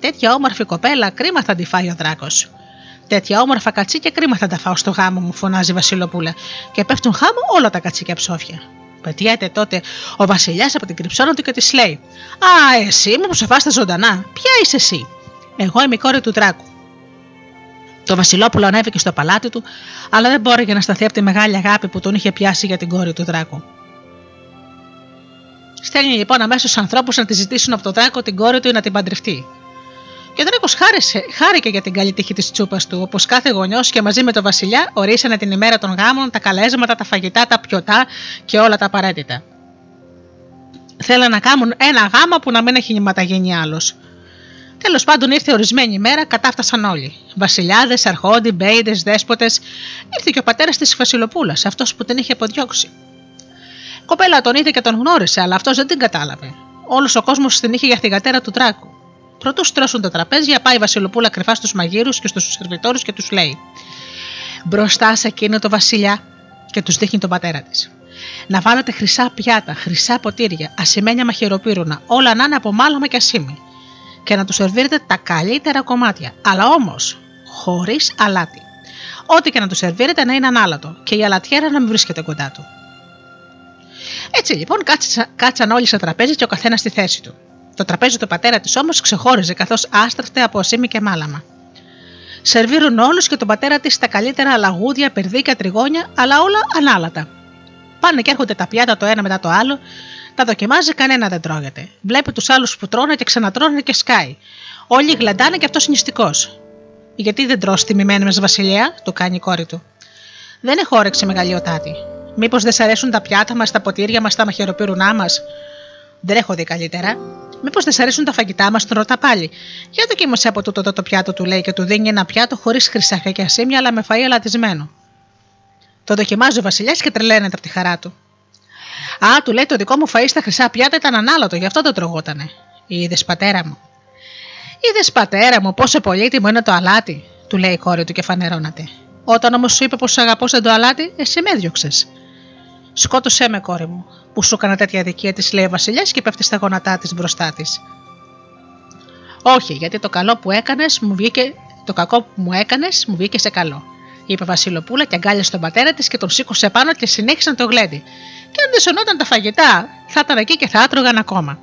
τέτοια όμορφη κοπέλα, κρίμα θα τη φάει ο δράκος. Τέτοια όμορφα κατσίκια, κρίμα θα τα φάω στο γάμο μου, φωνάζει η Βασιλοπούλα. Και πέφτουν χάμο όλα τα κατσίκια ψόφια. Πετιέται τότε ο Βασιλιάς από την κρυψώνα του και της λέει: Α, εσύ μου που σε φάστα ζωντανά, ποια είσαι εσύ; Εγώ είμαι η κόρη του Τράκου. Το Βασιλόπουλο ανέβηκε στο παλάτι του, αλλά δεν μπόρεγε να σταθεί από τη μεγάλη αγάπη που τον είχε πιάσει για την κόρη του Δράκου. Στέλνει λοιπόν αμέσως ανθρώπους να τη ζητήσουν από τον Δράκο την κόρη του ή να την παντρευτεί. Και ο Δράκος χάρηκε για την καλή τύχη της τσούπας του, όπως κάθε γονιός και μαζί με τον Βασιλιά ορίσανε την ημέρα των γάμων, τα καλέσματα, τα φαγητά, τα πιωτά και όλα τα απαραίτητα. Θέλανε να κάνουν ένα γάμα που να μην έχει νηματαγένει άλλος. Τέλος πάντων ήρθε ορισμένη ημέρα, κατάφτασαν όλοι. Βασιλιάδες, αρχόντι, μπέιδες, δέσποτες. Ήρθε και ο πατέρας της Βασιλοπούλα, αυτός που την είχε αποδιώξει. Κοπέλα τον είδε και τον γνώρισε, αλλά αυτός δεν την κατάλαβε. Όλος ο κόσμος την είχε για θηγατέρα του τράκου. Πρωτού στρώσουν τα τραπέζια, πάει η Βασιλοπούλα κρυφά στους μαγείρους και στους σερβιτόρους και τους λέει: Μπροστά σε εκείνο το βασιλιά και τους δείχνει τον πατέρα της. Να βάλετε χρυσά πιάτα, χρυσά ποτήρια, ασημένια μαχαιροπύρουνα, όλα να είναι από μάλαμα και ασήμι. Και να τους σερβίρετε τα καλύτερα κομμάτια, αλλά όμως χωρίς αλάτι. Ό,τι και να τους σερβίρετε να είναι ανάλατο και η αλατιέρα να μην βρίσκεται κοντά του. Έτσι λοιπόν κάτσαν όλοι στο τραπέζι και ο καθένας στη θέση του. Το τραπέζι του πατέρα της όμως ξεχώριζε καθώς άστραφτε από ασήμι και μάλαμα. Σερβίρουν όλους και τον πατέρα της τα καλύτερα λαγούδια, περδίκια, τριγώνια, αλλά όλα ανάλατα. Πάνε και έρχονται τα πιάτα το ένα μετά το άλλο, τα δοκιμάζει, κανένα δεν τρώγεται. Βλέπει τους άλλους που τρώνε και ξανατρώνε και σκάει. Όλοι γλεντάνε και αυτός νηστικός. Γιατί δεν τρώ τιμημένη μας βασιλεία, του κάνει η κόρη του. Δεν έχω όρεξη μεγαλειοτάτη. Μήπως δεν σ' αρέσουν τα πιάτα μας, τα ποτήρια μας, τα μαχαιροπύρунά μας. Δεν έχω δει καλύτερα. Μήπως δεν σ' αρέσουν τα φαγητά μας, τον ρωτά πάλι. Για δοκίμασε από τούτο το, το πιάτο του, λέει και του δίνει ένα πιάτο χωρίς χρυσάφια και ασήμια, αλλά με φαΐ αλατισμένο. Το δοκιμάζει ο Βασιλιάς και τρελαίνεται από τη χαρά του. Α, του λέει το δικό μου φαΐ στα χρυσά πιάτα ήταν ανάλατο, γι' αυτό το τρογότανε. Είδες πατέρα μου. Είδες πατέρα μου, πόσο πολύτιμο είναι το αλάτι, του λέει η κόρη του και φανερώνατε. Όταν όμως σου είπε πως αγαπούσε το αλάτι, εσύ με έδιωξες. Σκότωσέ με, κόρη μου, που σου έκανα τέτοια δικία της, λέει ο Βασιλιάς και πέφτει στα γόνατά της μπροστά της. Όχι, γιατί το καλό που έκανες μου βγήκε. Το κακό που μου έκανες μου βγήκε σε καλό, είπε Βασιλοπούλα και αγκάλιασε τον πατέρα της και τον σήκωσε πάνω και συνέχισαν το γλέντι. Και αν δεν σωνόταν τα φαγητά, θα ήταν εκεί και θα άτρωγαν ακόμα.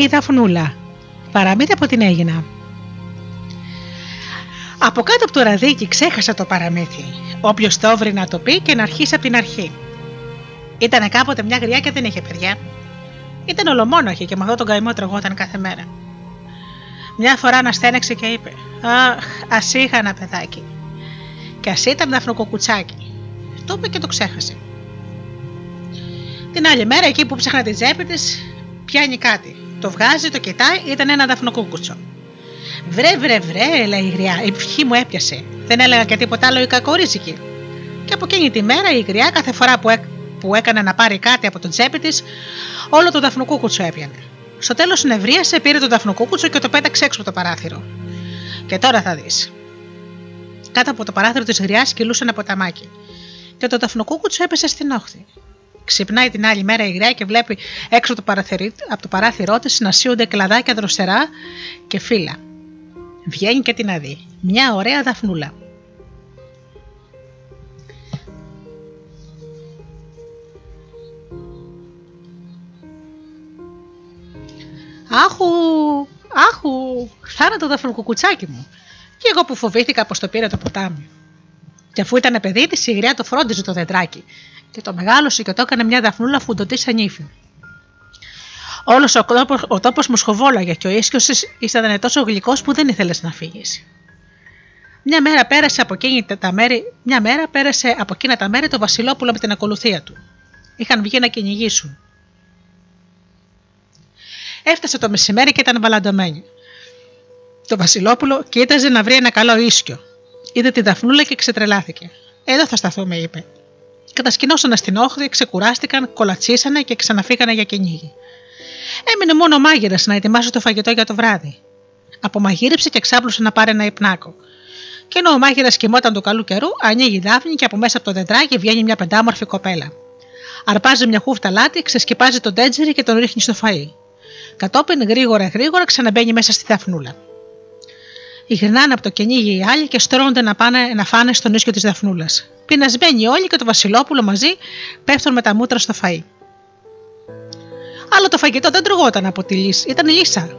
Η Δαφνούλα. Παραμύθι από την Έγινα. Από κάτω από το ραδίκι ξέχασα το παραμύθι. Όποιος το βρει να το πει και να αρχίσει από την αρχή. Ήταν κάποτε μια γριά και δεν είχε παιδιά. Ήταν ολομόναχη και με αυτό τον καημό τρογόταν κάθε μέρα. Μια φορά αναστέναξε και είπε: Αχ, ας είχα ένα παιδάκι. Και ας ήταν δαφνοκοκουτσάκι. Το είπε και το ξέχασε. Την άλλη μέρα, εκεί που ψάχνα τη τσέπη της, πιάνει κάτι. Το βγάζει, το κοιτάει, ήταν ένα δαφνοκούκουτσο. Βρε, βρε, βρε, λέει η γριά, η ψυχή μου έπιασε. Δεν έλεγα και τίποτα άλλο η κακορίζικη. Και από εκείνη τη μέρα η γριά κάθε φορά που, που έκανε να πάρει κάτι από το τσέπη της, όλο το δαφνοκούκουτσο έπιανε. Στο τέλος νευρίασε, πήρε το δαφνοκούκουτσο και το πέταξε έξω από το παράθυρο. Και τώρα θα δεις. Κάτω από το παράθυρο της γριάς κυλούσε ένα ποταμάκι. Και το δαφνοκούκουτσο έπεσε στην όχθη. Ξυπνάει την άλλη μέρα η γριά και βλέπει έξω από το, από το παράθυρό της να σύονται κλαδάκια δροσερά και φύλλα. Βγαίνει και την αδεί. Μια ωραία δαφνούλα. Άχου, άχου, θα το δαφνοκουκουτσάκι μου. Και εγώ που φοβήθηκα πως το πήρε το ποτάμι. Και αφού ήταν παιδί της, η γριά το φρόντιζε το δεντράκι και το μεγάλωσε και το έκανε μια δαφνούλα φουντωτής σαν νύφη. Όλος ο τόπος μου σχοβόλαγε και ο ίσιο ήταν τόσο γλυκός που δεν ήθελες να φύγεις. Μια μέρα πέρασε από τα μέρη, μια μέρα πέρασε από εκείνα τα μέρη το Βασιλόπουλο με την ακολουθία του. Είχαν βγει να κυνηγήσουν. Έφτασε το μεσημέρι και ήταν βαλαντωμένοι. Το Βασιλόπουλο κοίταζε να βρει ένα καλό ίσκιο. Είδε τη δαφνούλα και ξετρελάθηκε. Εδώ θα σταθούμε, είπε κατασκηνώσανε στην όχθη, ξεκουράστηκαν, κολατσίσανε και ξαναφύγανε για κυνήγι. Έμεινε μόνο ο μάγειρας να ετοιμάσει το φαγητό για το βράδυ. Απομαγείρεψε και ξάπλωσε να πάρει ένα υπνάκο. Και ενώ ο μάγειρας κοιμόταν του καλού καιρού, ανοίγει η δάφνη και από μέσα από το δεντράκι βγαίνει μια πεντάμορφη κοπέλα. Αρπάζει μια χούφτα λάτι, ξεσκεπάζει τον τέτζερι και τον ρίχνει στο φαΐ. Κατόπιν γρήγορα γρήγορα ξαναμπαίνει μέσα στη δαφνούλα. Γυρνάνε από το κυνήγι οι άλλοι και στρώνονται να πάνε να φάνε στον ίσιο της Δαφνούλας. Πεινασμένοι όλοι και το Βασιλόπουλο μαζί πέφτουν με τα μούτρα στο φαΐ. Αλλά το φαγητό δεν τρογόταν από τη λύση, ήταν η λύσα.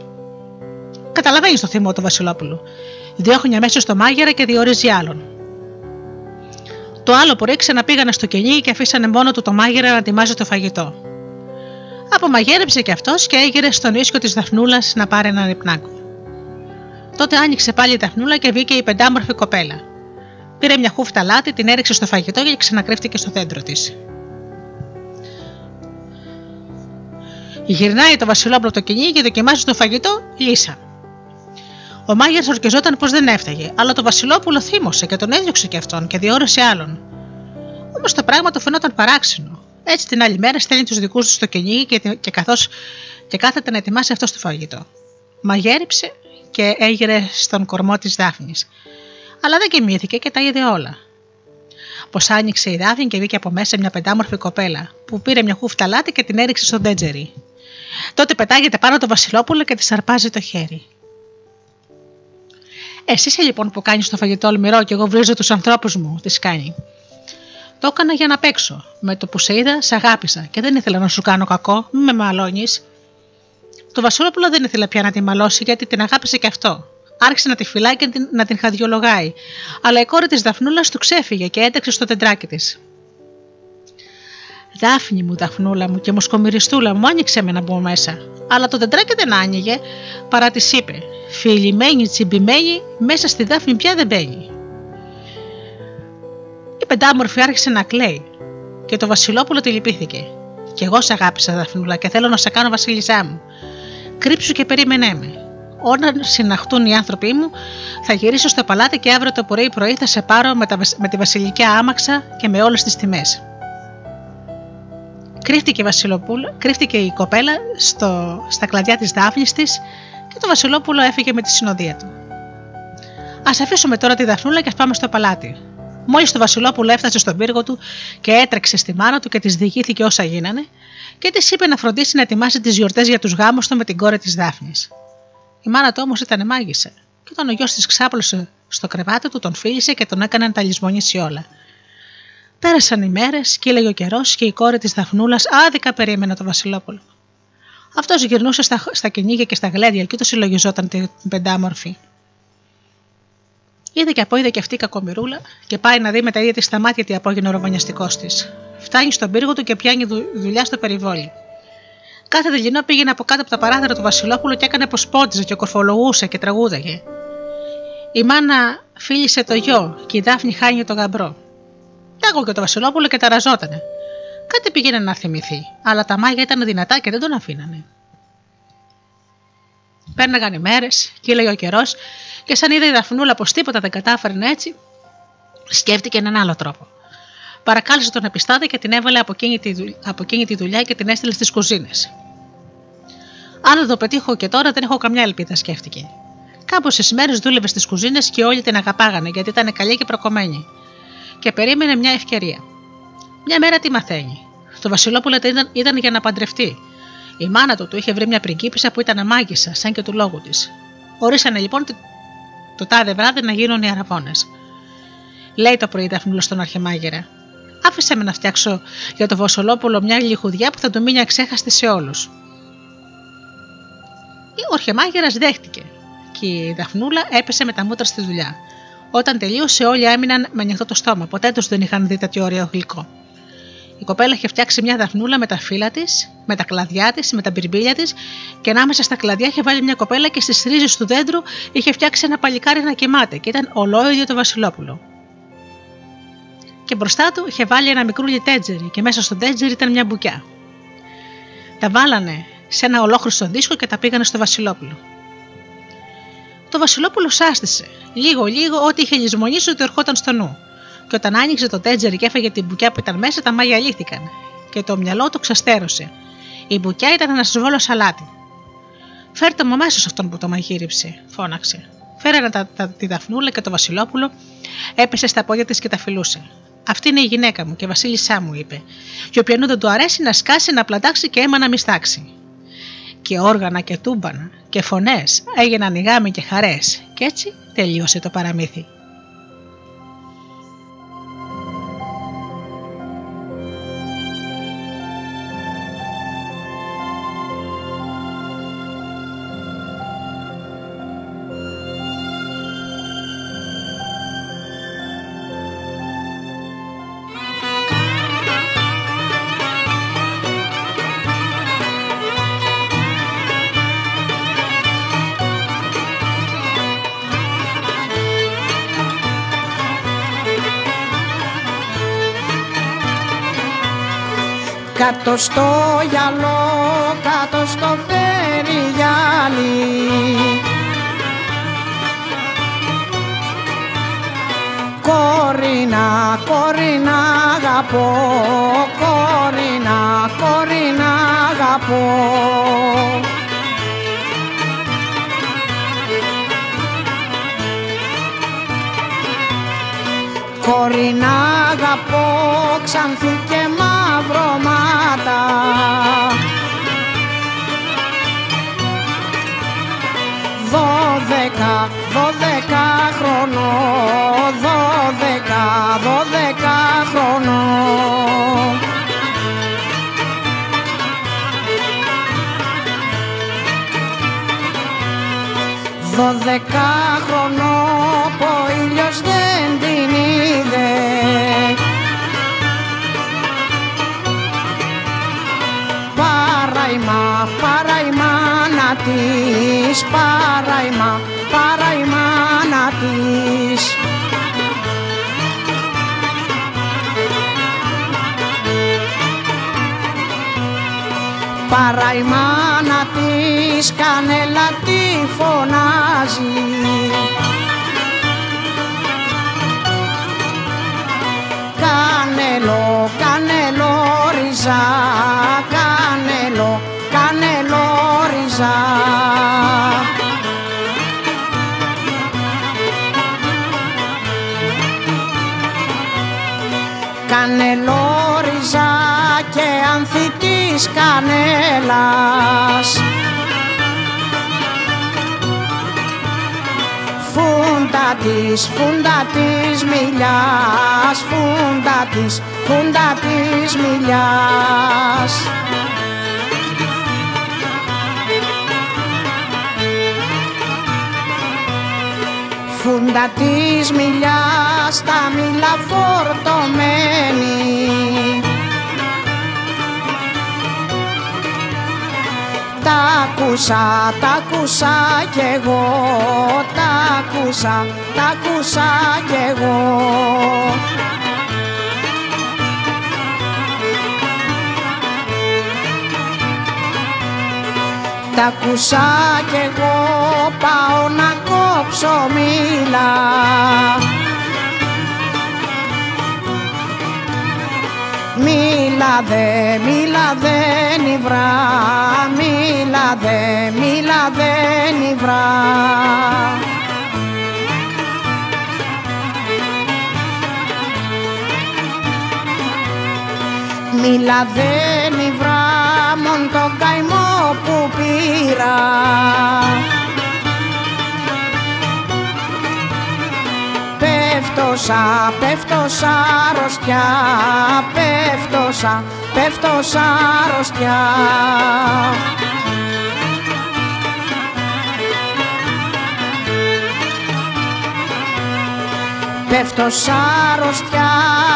Καταλαβαίνεις το θυμό του Βασιλόπουλου. Διώχνει αμέσως το μάγερα και διορίζει άλλον. Το άλλο που να πήγανε στο κενί και αφήσανε μόνο του το μάγερα να ετοιμάζει το φαγητό. Απομαγέρεψε και αυτός και έγειρε στον ίσκο της Δαφνούλας να πάρει έναν υπνάκο. Τότε άνοιξε πάλι η Δαφνούλα και βγήκε η πεντάμορφη κοπέλα. Πήρε μια χούφτα λάτι, την έριξε στο φαγητό και ξανακρύφτηκε στο δέντρο της. Γυρνάει το Βασιλόπουλο το κυνήγι και δοκιμάζει το φαγητό, λύσα. Ο Μάγερς ορκιζόταν πως δεν έφταγε, αλλά το Βασιλόπουλο θύμωσε και τον έδιωξε και αυτόν και διόρεσε άλλον. Όμως το πράγμα του φαινόταν παράξενο. Έτσι την άλλη μέρα στέλνει τους δικούς του στο κυνήγι και, και, καθώς, και κάθεται να ετοιμάσει αυτό το φαγητό. Μαγέριψε και έγειρε στον κορμό της Δάφνης. Αλλά δεν κοιμήθηκε και τα είδε όλα. Πως άνοιξε η Δάφνη και βγήκε από μέσα μια πεντάμορφη κοπέλα, που πήρε μια χούφτα λάτι και την έριξε στον τέτζερι. Τότε πετάγεται πάνω το Βασιλόπουλο και τη σαρπάζει το χέρι. Εσύ είσαι λοιπόν που κάνεις το φαγητό αλμυρό και εγώ βρίζω τους ανθρώπους μου, της κάνει. Το έκανα για να παίξω. Με το που σε είδα, σε αγάπησα και δεν ήθελα να σου κάνω κακό, μη με μαλώνεις. Το Βασιλόπουλο δεν ήθελε πια να τη μαλώσει γιατί την αγάπησε και αυτό. Άρχισε να τη φυλάει και να την χαδιολογάει. Αλλά η κόρη της Δαφνούλας του ξέφυγε και έτρεξε στο τεντράκι της. Δάφνη μου, Δαφνούλα μου και μοσκομυριστούλα μου, άνοιξε με να μπω μέσα. Αλλά το τεντράκι δεν άνοιγε, παρά της είπε: Φιλημένη, τσιμπημένη, μέσα στη Δάφνη πια δεν μπαίνει. Η πεντάμορφη άρχισε να κλαίει και το Βασιλόπουλο τη λυπήθηκε. Κι εγώ σε αγάπησα, Δαφνούλα, και θέλω να σε κάνω βασίλισσά μου. Κρύψου και περίμενέ με. Όταν συναχτούν οι άνθρωποι μου, θα γυρίσω στο παλάτι και αύριο το πρωί πρωί θα σε πάρω με, τα, με τη βασιλική άμαξα και με όλες τις τιμές. Κρύφτηκε, κρύφτηκε η κοπέλα στο, στα κλαδιά της Δάφνης της και το Βασιλόπουλο έφυγε με τη συνοδεία του. Α αφήσουμε τώρα τη Δαφνούλα και ας πάμε στο παλάτι. Μόλις το Βασιλόπουλο έφτασε στον πύργο του και έτρεξε στη μάνα του και της διηγήθηκε όσα γίνανε, και της είπε να φροντίσει να ετοιμάσει τις γιορτές για τους γάμους του με την κόρη της Δάφνης. Η μάνα του όμως ήταν μάγισσα, και όταν ο γιος της ξάπλωσε στο κρεβάτι του, τον φίλησε και τον έκανε να τα λησμονήσει όλα. Πέρασαν οι μέρες, κύλεγε ο καιρός και η κόρη της Δαφνούλας άδικα περίμενε το Βασιλόπουλο. Αυτός γυρνούσε στα, στα κυνήγια και στα γλέντια και το συλλογιζόταν την πεντάμορφη. Είδε και από είδε και αυτή η κακομοιρούλα και πάει να δει με τα ίδια της στα μάτια τι απόγεινε ο ροβανιαστικό της. Φτάνει στον πύργο του και πιάνει δουλειά στο περιβόλι. Κάθε δειλινό πήγαινε από κάτω από τα παράθυρα του Βασιλόπουλου και έκανε πως πόντιζε και κορφολογούσε και τραγούδαγε. Η μάνα φίλησε το γιο και η Δάφνη χάνει το γαμπρό. Κι και το Βασιλόπουλο και ταραζότανε. Κάτι πήγαινε να θυμηθεί, αλλά τα μάγια ήταν δυνατά και δεν τον αφήνανε. Πέρναγαν οι μέρες, κύλεγε ο καιρός, και σαν είδε η Δαφνούλα πως τίποτα δεν κατάφερνε έτσι, σκέφτηκε έναν άλλο τρόπο. Παρακάλεσε τον επιστάτη και την έβαλε από εκείνη τη, από εκείνη τη δουλειά και την έστειλε στις κουζίνες. Αν δεν το πετύχω και τώρα, δεν έχω καμιά ελπίδα, σκέφτηκε. Κάμποσε μέρες δούλευε στις κουζίνες και όλοι την αγαπάγανε γιατί ήταν καλή και προκομμένη. Και περίμενε μια ευκαιρία. Μια μέρα τι μαθαίνει. Το Βασιλόπουλο ήταν, ήταν για να παντρευτεί. Η μάνα του του είχε βρει μια πριγκίπισσα που ήταν αμάγισσα, σαν και του λόγου της. Ορίσανε λοιπόν το τάδε βράδυ να γίνουν οι αραβώνες. Λέει το πρωί Δαφνούλο στον Αρχεμάγερα. Άφησε με να φτιάξω για το Βασιλόπουλο μια λιχουδιά που θα του μείνει αξέχαστη σε όλους. Ο Αρχεμάγερας δέχτηκε και η Δαφνούλα έπεσε με τα μούτρα στη δουλειά. Όταν τελείωσε, όλοι έμειναν με ανοιχτό το στόμα. Ποτέ τους δεν είχαν δει τέτοιο ωραίο γλυκό. Η κοπέλα είχε φτιάξει μια δαφνούλα με τα φύλλα της, με τα κλαδιά της, με τα μπυρμπίλια της και ανάμεσα στα κλαδιά είχε βάλει μια κοπέλα και στις ρίζες του δέντρου είχε φτιάξει ένα παλικάρι να κοιμάται και ήταν ολόιδιο το Βασιλόπουλο. Και μπροστά του είχε βάλει ένα μικρούλι τέτζερι και μέσα στο τέτζερι ήταν μια μπουκιά. Τα βάλανε σε ένα ολόχρυστο δίσκο και τα πήγανε στο Βασιλόπουλο. Το Βασιλόπουλο σάστησε. Λίγο-λίγο ό,τι είχε λησμονήσει ότι ερχόταν στο νου και όταν άνοιξε το τέτζερι και έφαγε την μπουκιά που ήταν μέσα, τα μάγια λύθηκαν και το μυαλό του ξαστέρωσε. Η μπουκιά ήταν ένα σβόλο σαλάτι. Φέρτε μου αμέσω αυτόν που το μαγείριψε, φώναξε. Φέρανε τα, τα, τη Δαφνούλα και το Βασιλόπουλο, έπεσε στα πόδια της και τα φιλούσε. Αυτή είναι η γυναίκα μου και βασίλισσά μου, είπε. Και όποιον δεν του αρέσει να σκάσει, να πλατάξει και αίμα να μιστάξει. Και όργανα και τούμπανα και φωνές έγιναν οι γάμοι και χαρές, Κι έτσι τελείωσε το παραμύθι. Κάτω στο γυαλό, κάτω στο περιγυάλι. Κορίνα, κορίνα αγαπώ, κορίνα, κορίνα αγαπώ. Κορίνα αγαπώ, ξανθή Δώδεκα, δώδεκα χρονό, δώδεκα, δώδεκα χρονό Δώδεκα χρονό που ο ήλιος δεν την είδε. Παραϊμά, παραϊμά να της, παραϊμά, Παρά η μάνα της κανέλα τη φωνάζει. Κανέλο, κανέλο ριζά, κανέλο, κανέλο ριζά της κανέλας Φούντα της, φούντα της μιλιάς, φούντα της, φούντα της μιλιάς. Φούντα της μιλιάς τα μήλα φορτωμένη Τα ακούσα, τα ακούσα κι εγώ, τα ακούσα, τα ακούσα κι εγώ. Τα ακούσα κι εγώ. Πάω να κόψω μήλα Μίλα δε, μίλα δε νιβρά, μίλα δε, μίλα δε νιβρά. Μίλα δε νιβρά, μον το καημό που πήρα. Πέφτωσα, πέφτωσα αρρωστιά, πέφτωσα, πέφτωσα αρρωστιά. Πέφτωσα αρρωστιά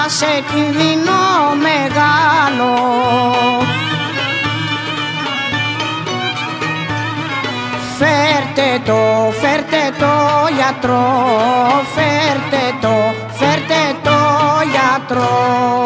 σε κινδυνό μεγάλο Φέρτε το, φέρτε το γιατρό, φέρτε το, φέρτε το γιατρό.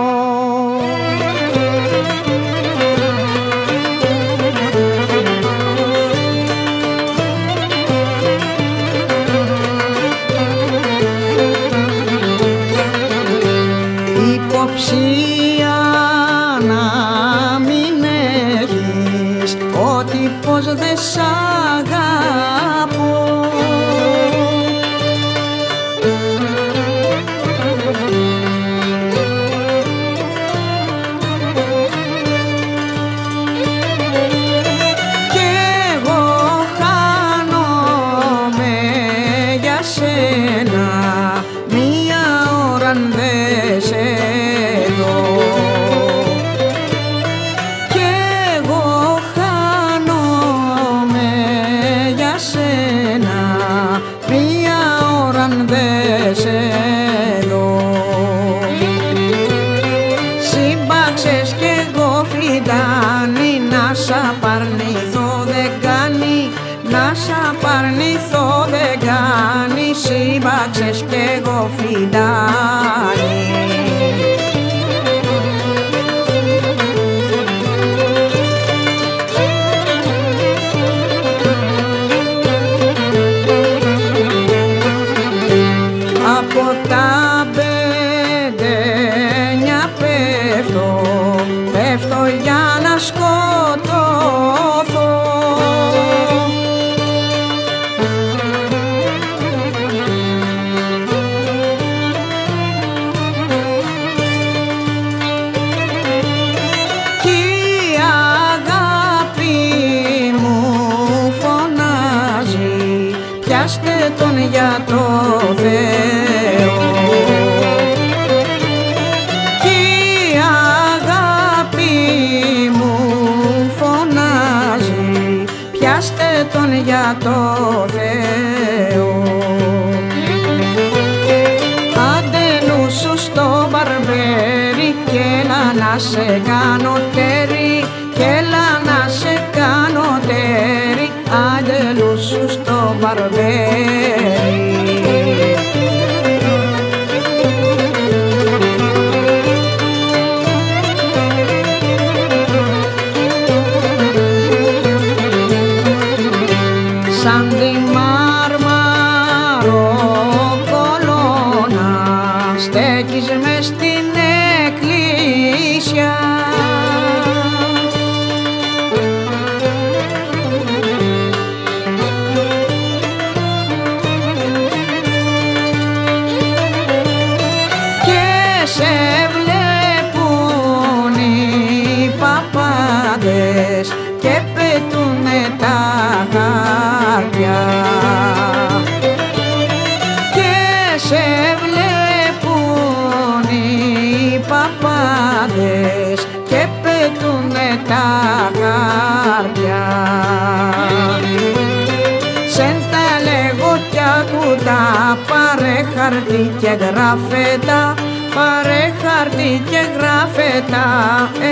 Ακούτα πάρε χαρτί και γράφε τα Πάρε χαρτί και γράφε τα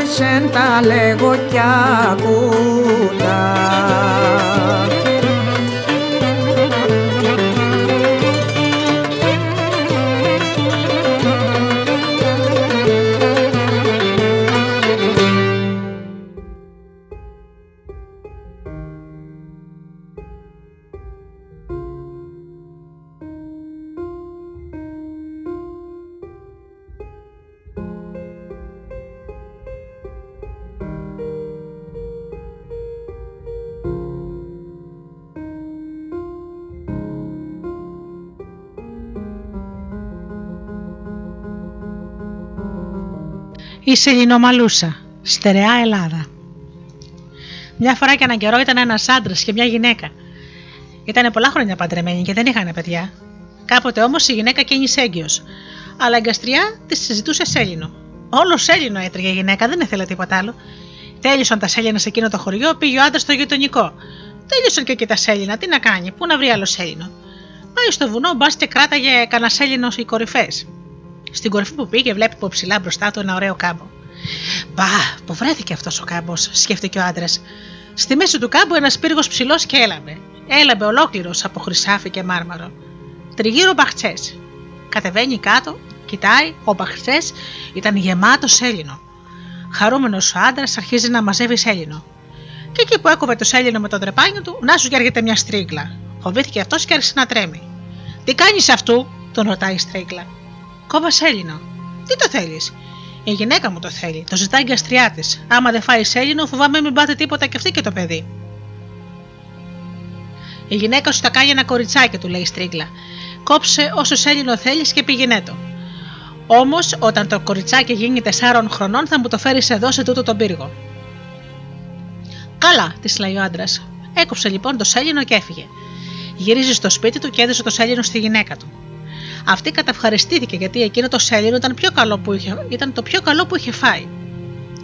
Εσεν τα λέγω κι ακούτα Η Σελινομαλούσα, στερεά Ελλάδα. Μια φορά και έναν καιρό ήταν ένας άντρας και μια γυναίκα. Ήταν πολλά χρόνια παντρεμένοι και δεν είχαν παιδιά. Κάποτε όμως η γυναίκα κίνησε έγκυος. Αλλά η γκαστριά της συζητούσε Σέλινο. Όλος Σέλινο έτρεγε η γυναίκα, δεν ήθελε τίποτα άλλο. Τέλειωσαν τα Σέλινα σε εκείνο το χωριό, πήγε ο άντρας στο γειτονικό. Τέλειωσαν και εκεί τα Σέλινα, τι να κάνει, πού να βρει άλλος Σέλινο. Πάει στο βουνό, μπας και κράταγε κανένα Σέλινο οι κορυφές. Στην κορυφή που πήγε, βλέπει από ψηλά μπροστά του ένα ωραίο κάμπο. Μπα, που βρέθηκε αυτός ο κάμπος, σκέφτηκε ο άντρας. Στη μέση του κάμπου ένας πύργος ψηλός και έλαμπε. Έλαμπε ολόκληρος από χρυσάφι και μάρμαρο. Τριγύρω μπαχτσές. Κατεβαίνει κάτω, κοιτάει, ο μπαχτσές ήταν γεμάτος σέλινο. Χαρούμενος ο άντρας αρχίζει να μαζεύει σέλινο. Και εκεί που έκοβε το σέλινο με το τρεπάνιο του, να σου έρχεται μια στρίγκλα. Φοβήθηκε αυτός και άρχισε να τρέμει. Τι κάνεις αυτού, τον ρωτάει η στρίγκλα. Κόβα σέλινο. Τι το θέλεις; Η γυναίκα μου το θέλει. Το ζητάει η αστριά της. Άμα δεν φάει σέλινο, φοβάμαι μην πάτε τίποτα και αυτή και το παιδί. Η γυναίκα σου θα κάνει ένα κοριτσάκι, του λέει η στρίγκλα. Κόψε όσο σέλινο θέλεις και πήγαινε το. Όμως, όταν το κοριτσάκι γίνει 4 χρονών, θα μου το φέρεις εδώ σε τούτο τον πύργο. Καλά, της λέει ο άντρας. Έκοψε λοιπόν το σέλινο και έφυγε. Γυρίζει στο σπίτι του και έδωσε το σέλινο στη γυναίκα του. Αυτή καταυχαριστήθηκε γιατί εκείνο το σέλινο ήταν, πιο καλό που είχε, ήταν το πιο καλό που είχε φάει.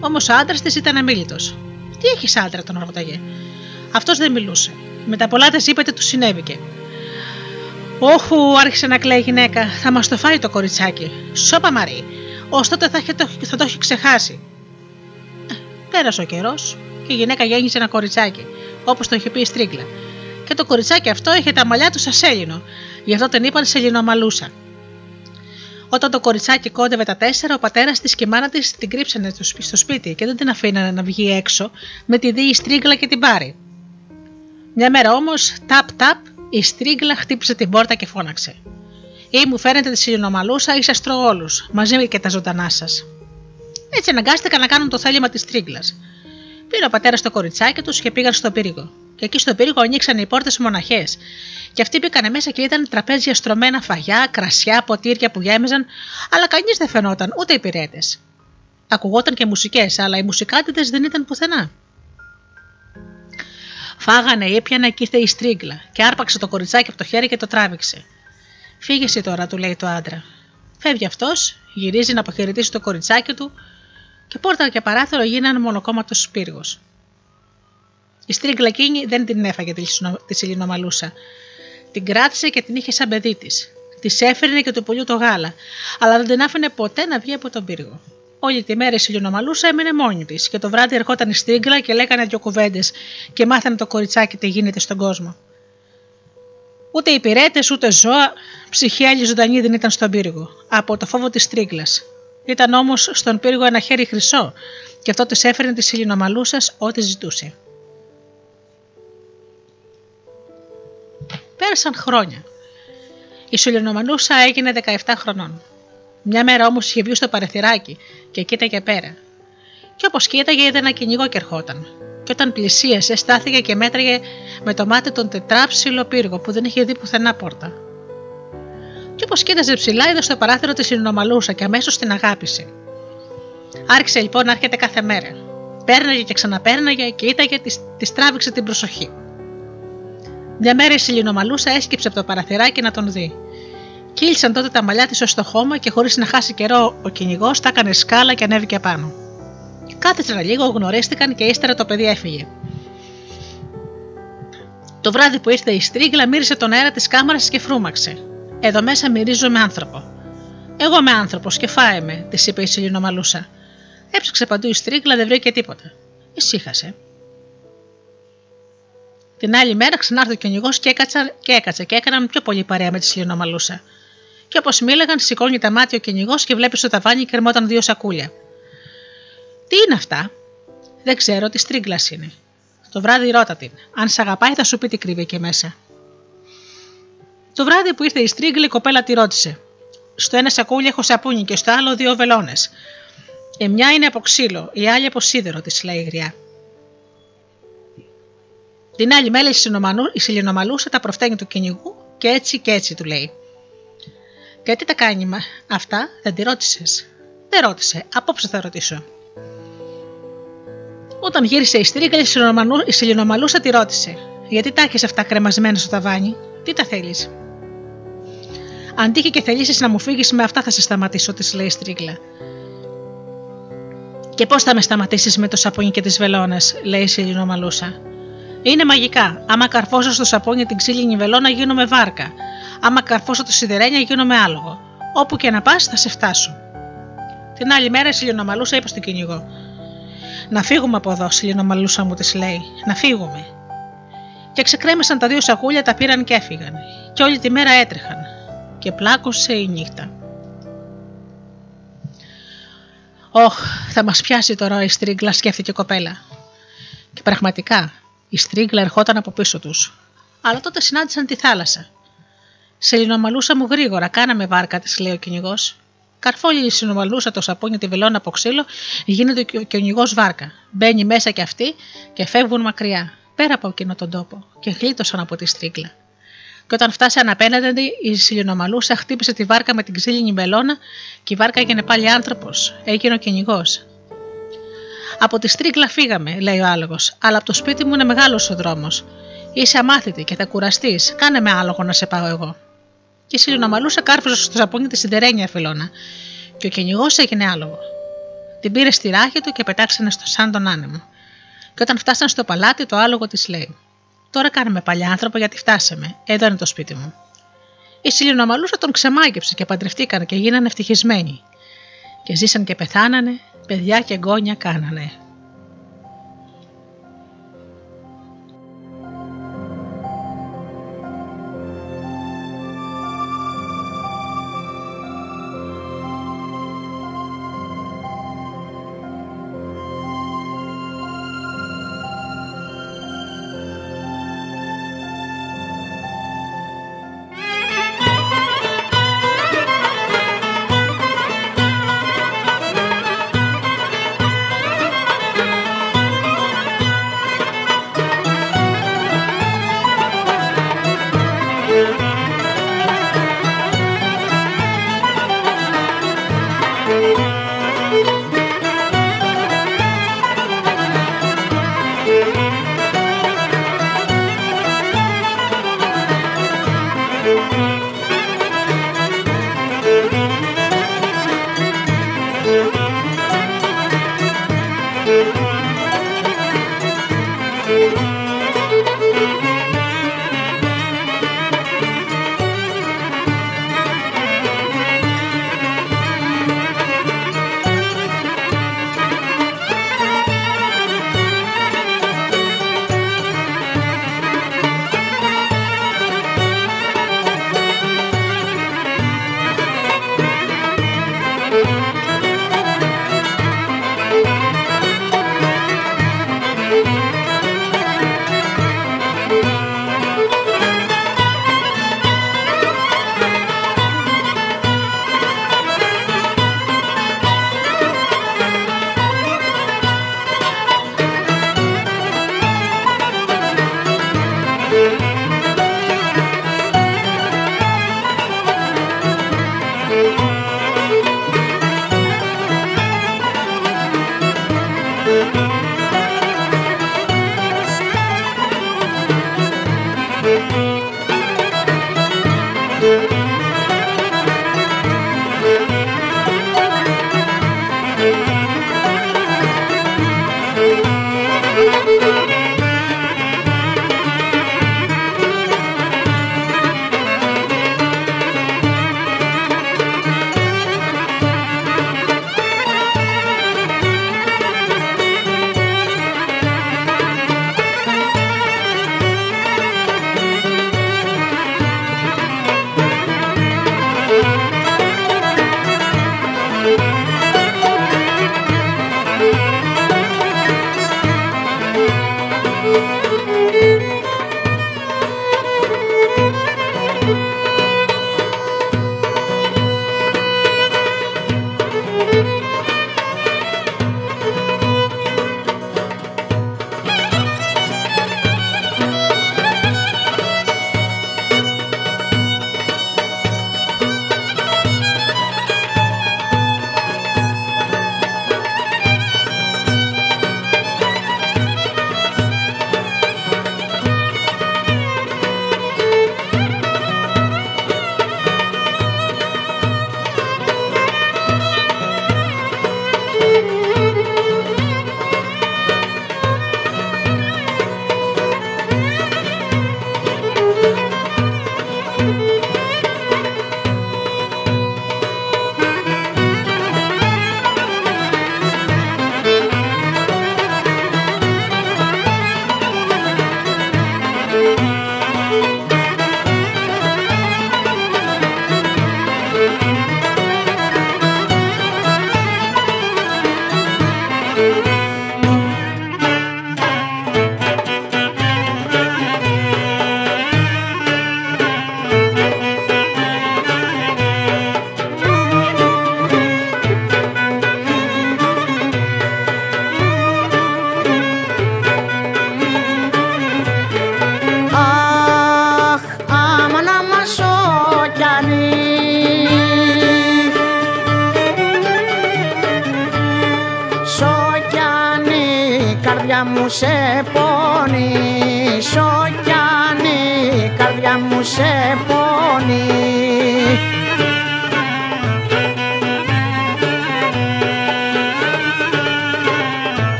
Όμως ο άντρας της ήταν αμήλυτο. Τι έχει άντρα, τον ρώταγε. Αυτός δεν μιλούσε. Με τα πολλά της είπε τι του συνέβηκε. Όχου, άρχισε να κλαίει η γυναίκα, θα μας το φάει το κοριτσάκι. Σώπα Μαρή, ως τότε θα, το, θα το έχει ξεχάσει. Ε, πέρασε ο καιρός και η γυναίκα γέννησε ένα κοριτσάκι, όπως το είχε πει η Στρίγκλα. Και το κοριτσάκι αυτό είχε τα μαλλιά του σαν σέλινο, γι' αυτό την είπαν Σελινομαλούσα. Όταν το κοριτσάκι κόντευε τα τέσσερα, ο πατέρας της και η μάνα της την κρύψανε στο σπίτι και δεν την αφήνανε να βγει έξω με τη δίη στρίγκλα και την πάρει. Μια μέρα όμως, ταπ-ταπ, η στρίγκλα χτύπησε την πόρτα και φώναξε. Ή μου φαίνεται τη Σελινομαλούσα ή σα τρώω όλους, μαζί και τα ζωντανά σας. Έτσι αναγκάστηκαν να κάνουν το θέλημα της τρίγκλα. Πήρε ο πατέρας το κοριτσάκι τους και πήγαν στο πύργο. Και εκεί στο πύργο ανοίξαν οι πόρτες μοναχές. Και αυτοί μπήκαν μέσα και ήταν τραπέζια στρωμένα φαγιά, κρασιά, ποτήρια που γέμιζαν, αλλά κανείς δεν φαινόταν, ούτε οι πυρέτες. Ακουγόταν και μουσικές, αλλά οι μουσικάτιδε δεν ήταν πουθενά. Φάγανε, ήπιανε και ήρθε η στρίγκλα και άρπαξε το κοριτσάκι από το χέρι και το τράβηξε. Φύγεσαι τώρα, του λέει το άντρα. Φεύγει αυτός, γυρίζει να αποχαιρετήσει το κοριτσάκι του και πόρτα και παράθυρο γίνανε μονοκόμματος πύργος. Η στρίγκλα εκείνη δεν την έφαγε τη Σιλινομαλούσα. Την κράτησε και την είχε σαν παιδί της. Της έφερνε και του πουλιού το γάλα, αλλά δεν την άφηνε ποτέ να βγει από τον πύργο. Όλη τη μέρα η Σιλινομαλούσα έμεινε μόνη της και το βράδυ ερχόταν η στρίγκλα και λέγανε δυο κουβέντες και μάθανε το κοριτσάκι τι γίνεται στον κόσμο. Ούτε υπηρέτε ούτε ζώα, ψυχή άλλη ζωντανή δεν ήταν στον πύργο, από το φόβο της τρίγκλα. Ήταν όμως στον πύργο ένα χέρι χρυσό, και αυτό της έφερνε τη Σιλινομαλούσας ό,τι ζητούσε. Πέρασαν χρόνια. Η Σουλινομανούσα έγινε 17 χρονών. Μια μέρα όμως είχε βγει στο παρεθυράκι και κοίταγε πέρα. Και όπως κοίταγε, είδε ένα κυνηγό και ερχόταν. Και όταν πλησίασε, στάθηκε και μέτραγε με το μάτι τον τετράψιλο πύργο που δεν είχε δει πουθενά πόρτα. Και όπως κοίταζε ψηλά, είδε στο παράθυρο τη Σιλινομαλούσα και αμέσως την αγάπησε. Άρχισε λοιπόν να έρχεται κάθε μέρα. Πέρναγε και ξαναπέρναγε και ήταγε, της τράβηξε την προσοχή. Μια μέρα η Σιλινομαλούσα έσκυψε από το παραθυράκι να τον δει. Κύλησαν τότε τα μαλλιά της ως το χώμα και χωρίς να χάσει καιρό ο κυνηγός τα έκανε σκάλα και ανέβηκε πάνω. Κάθισαν λίγο, γνωρίστηκαν και ύστερα το παιδί έφυγε. Το βράδυ που ήρθε η στρίγκλα μύρισε τον αέρα της κάμαρας και φρούμαξε. Εδώ μέσα μυρίζω με άνθρωπο. Εγώ είμαι άνθρωπος και φάε με, της είπε η Σιλινομαλούσα. Έψαξε παντού η στρίγκλα, δεν βρήκε τίποτα. Ησύχασε. Την άλλη μέρα ξανάρθε ο κυνηγός και, έκατσα, και έκατσε και έκαναν πιο πολύ παρέα με τη Σιλινομαλούσα. Και όπως μίλαγαν, σηκώνει τα μάτια ο κυνηγός και βλέπει στο ταβάνι κρεμόταν δύο σακούλια. Τι είναι αυτά, Δεν ξέρω, τι στρίγκλας είναι. Το βράδυ ρώτα την. Αν σ' αγαπάει, θα σου πει τι κρύβει εκεί μέσα. Το βράδυ που ήρθε η στρίγκλη, η κοπέλα τη ρώτησε. Στο ένα σακούλι έχω σαπούνι και στο άλλο δύο βελόνες. Η μια είναι από ξύλο, η άλλη από σίδερο, της λέει η γριά. Την άλλη μέρα η Σιλινομαλούσα τα προφταίνει του κυνηγού και έτσι και έτσι του λέει. Και τι τα κάνει μα, αυτά δεν τη ρώτησες; Δεν ρώτησε, απόψε θα ρωτήσω. Όταν γύρισε η στρίγκα, η Σιλινομαλούσα τη ρώτησε. Γιατί τα έχεις αυτά κρεμασμένα στο ταβάνι, τι τα θέλεις; Αν τύχει και θελήσεις να μου φύγεις με αυτά, θα σε σταματήσω, της λέει η στρίγκλα. Και πώς θα με σταματήσεις με το σαπούνι και τις βελόνες, λέει η Σιλινομαλούσα. Είναι μαγικά. Άμα καρφώσω στο σαπούνι την ξύλινη βελόνα, γίνομαι βάρκα. Άμα καρφώσω το σιδερένια, γίνομαι άλογο. Όπου και να πας, θα σε φτάσω. Την άλλη μέρα η Σιλινομαλούσα είπε στον κυνηγό: Να φύγουμε από εδώ, Σιλινομαλούσα μου της λέει. Να φύγουμε. Και ξεκρέμισαν τα δύο σακούλια, τα πήραν και έφυγαν. Και όλη τη μέρα έτρεχαν. Και πλάκωσε η νύχτα. Όχ, θα μας πιάσει τώρα η στρίγκλα, σκέφτηκε η κοπέλα. Και πραγματικά η στρίγκλα ερχόταν από πίσω τους. Αλλά τότε συνάντησαν τη θάλασσα. Σε λινομαλούσα μου γρήγορα, κάναμε βάρκα, της λέει ο κυνηγός. Καρφόλη η συνομαλούσα το σαπούνι τη βελόνα από ξύλο, γίνεται ο κυνηγός βάρκα. Μπαίνει μέσα κι αυτή και φεύγουν μακριά, πέρα από εκείνο τον τόπο, και γλίτωσαν από τη στρίγκλα. Και όταν φτάσαν απέναντι, η Σιλινομαλούσα χτύπησε τη βάρκα με την ξύλινη βελόνα και η βάρκα έγινε πάλι άνθρωπος. Έγινε ο κυνηγός. Από τη στρίγκλα φύγαμε, λέει ο άλογος, αλλά από το σπίτι μου είναι μεγάλος ο δρόμος. Είσαι αμάθητη και θα κουραστείς. Κάνε με άλογο να σε πάω εγώ. Και η Σιλινομαλούσα κάρφωσε στο σαπούνι της σιδερένια φελώνα, και ο κυνηγός έγινε άλογο. Την πήρε στη ράχη του και πετάξανε στο σαν τον άνεμο. Και όταν φτάσαν στο παλάτι, το άλογο της λέει: Τώρα κάνουμε παλιά άνθρωπο γιατί φτάσαμε. Εδώ είναι το σπίτι μου. Η Σιλινομαλούσα τον ξεμάγεψε και παντρευτήκαν και γίνανε ευτυχισμένοι. Και ζήσαν και πεθάνανε, παιδιά και γόνια κάνανε.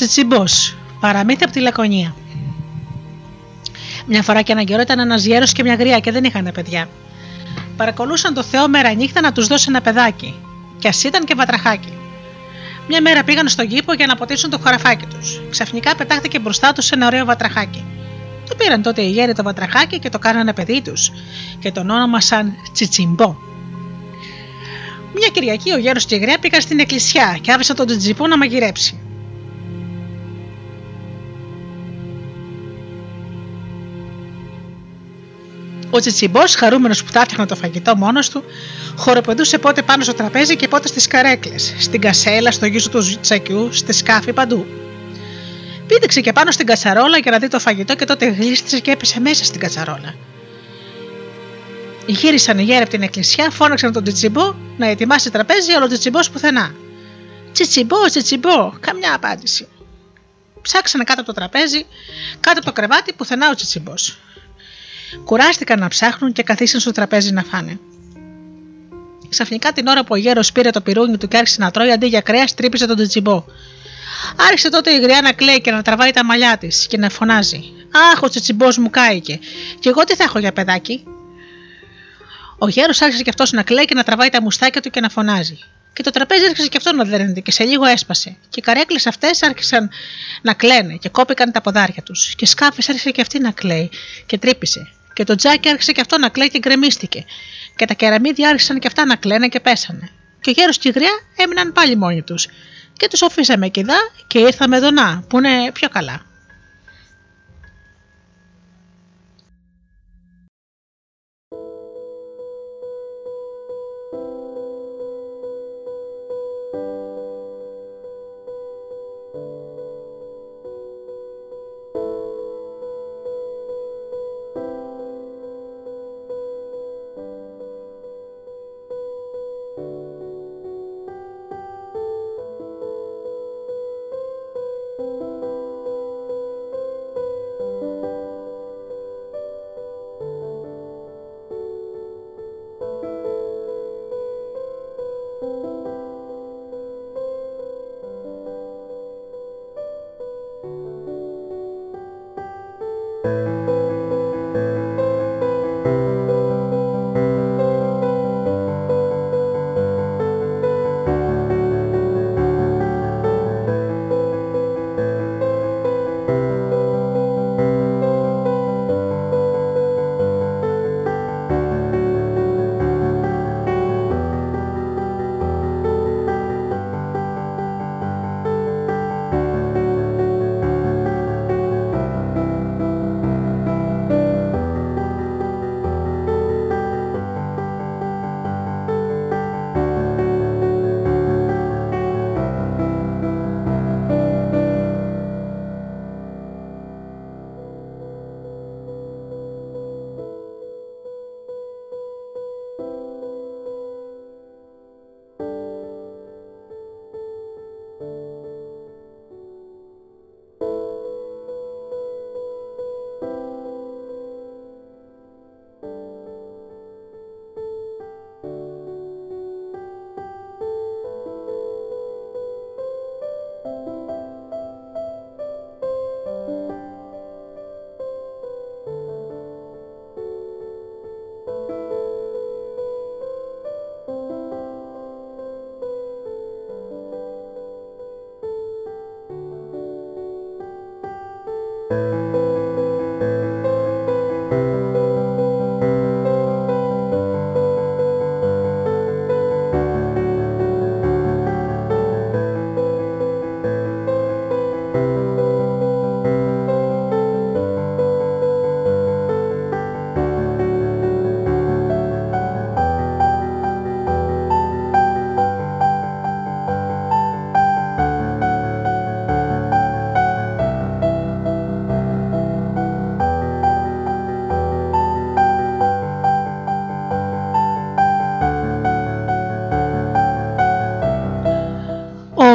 Ο Τσιτσιμπό. Παραμύθι από τη Λακωνία. Μια φορά και ένα καιρό ήταν ένας γέρος και μια γριά και δεν είχαν παιδιά. Παρακολούσαν το Θεό μέρα νύχτα να τους δώσει ένα παιδάκι, κι ας ήταν και βατραχάκι. Μια μέρα πήγαν στον κήπο για να ποτίσουν το χωραφάκι τους. Ξαφνικά πετάχτηκε μπροστά τους ένα ωραίο βατραχάκι. Το πήραν τότε οι γέροι το βατραχάκι και το κάνανε παιδί τους και τον όνομασαν Τσιτσιμπό. Μια Κυριακή ο γέρος και η γριά πήγαν στην εκκλησιά και άφησαν τον Τσιτσιμπό να μαγειρέψει. Ο Τσιτσιμπό, χαρούμενος που τα έφτιαχνε το φαγητό μόνος του, χοροπεδούσε πότε πάνω στο τραπέζι και πότε στις καρέκλες, στην κασέλα, στο γύσο του τσακιού, στη σκάφη παντού. Πήδηξε και πάνω στην κατσαρόλα για να δει το φαγητό και τότε γλίστησε και έπεσε μέσα στην κατσαρόλα. Γύρισαν οι γέροι από την εκκλησιά, φώναξαν τον Τσιτσιμπό να ετοιμάσει τραπέζι, αλλά ο Τσιτσιμπό πουθενά. Τσιτσιμπό, Τσιτσιμπό, καμιά απάντηση. Ψάξανε κάτω από το τραπέζι, κάτω από το κρεβάτι, πουθενά ο Τσιτσιμπό. Κουράστηκαν να ψάχνουν και καθίσαν στο τραπέζι να φάνε. Ξαφνικά την ώρα που ο γέρος πήρε το πυρούνι του και άρχισε να τρώει, αντί για κρέας, τρύπησε τον Τσιτσιμπό. Άρχισε τότε η γριά να κλαίει και να τραβάει τα μαλλιά της και να φωνάζει. Αχ, ο τσιτσιμπό μου κάηκε. Και εγώ τι θα έχω για παιδάκι; Ο γέρος άρχισε και αυτός να κλαίει και να τραβάει τα μουστάκια του και να φωνάζει. Και το τραπέζι άρχισε και αυτό να δέρνεται και σε λίγο έσπασε. Και οι καρέκλες αυτές άρχισαν να κλαίνε και κόπηκαν τα ποδάρια τους. Και σκάφης άρχισε και αυτή να κλαίει και τρύπησε. Και το τζάκι άρχισε και αυτό να κλαίει και γκρεμίστηκε. Και τα κεραμίδια άρχισαν και αυτά να κλαίνε και πέσανε. Και ο γέρος και η γριά έμειναν πάλι μόνοι τους. Και τους αφήσαμε εκεί και ήρθαμε εδώ να, που είναι πιο καλά.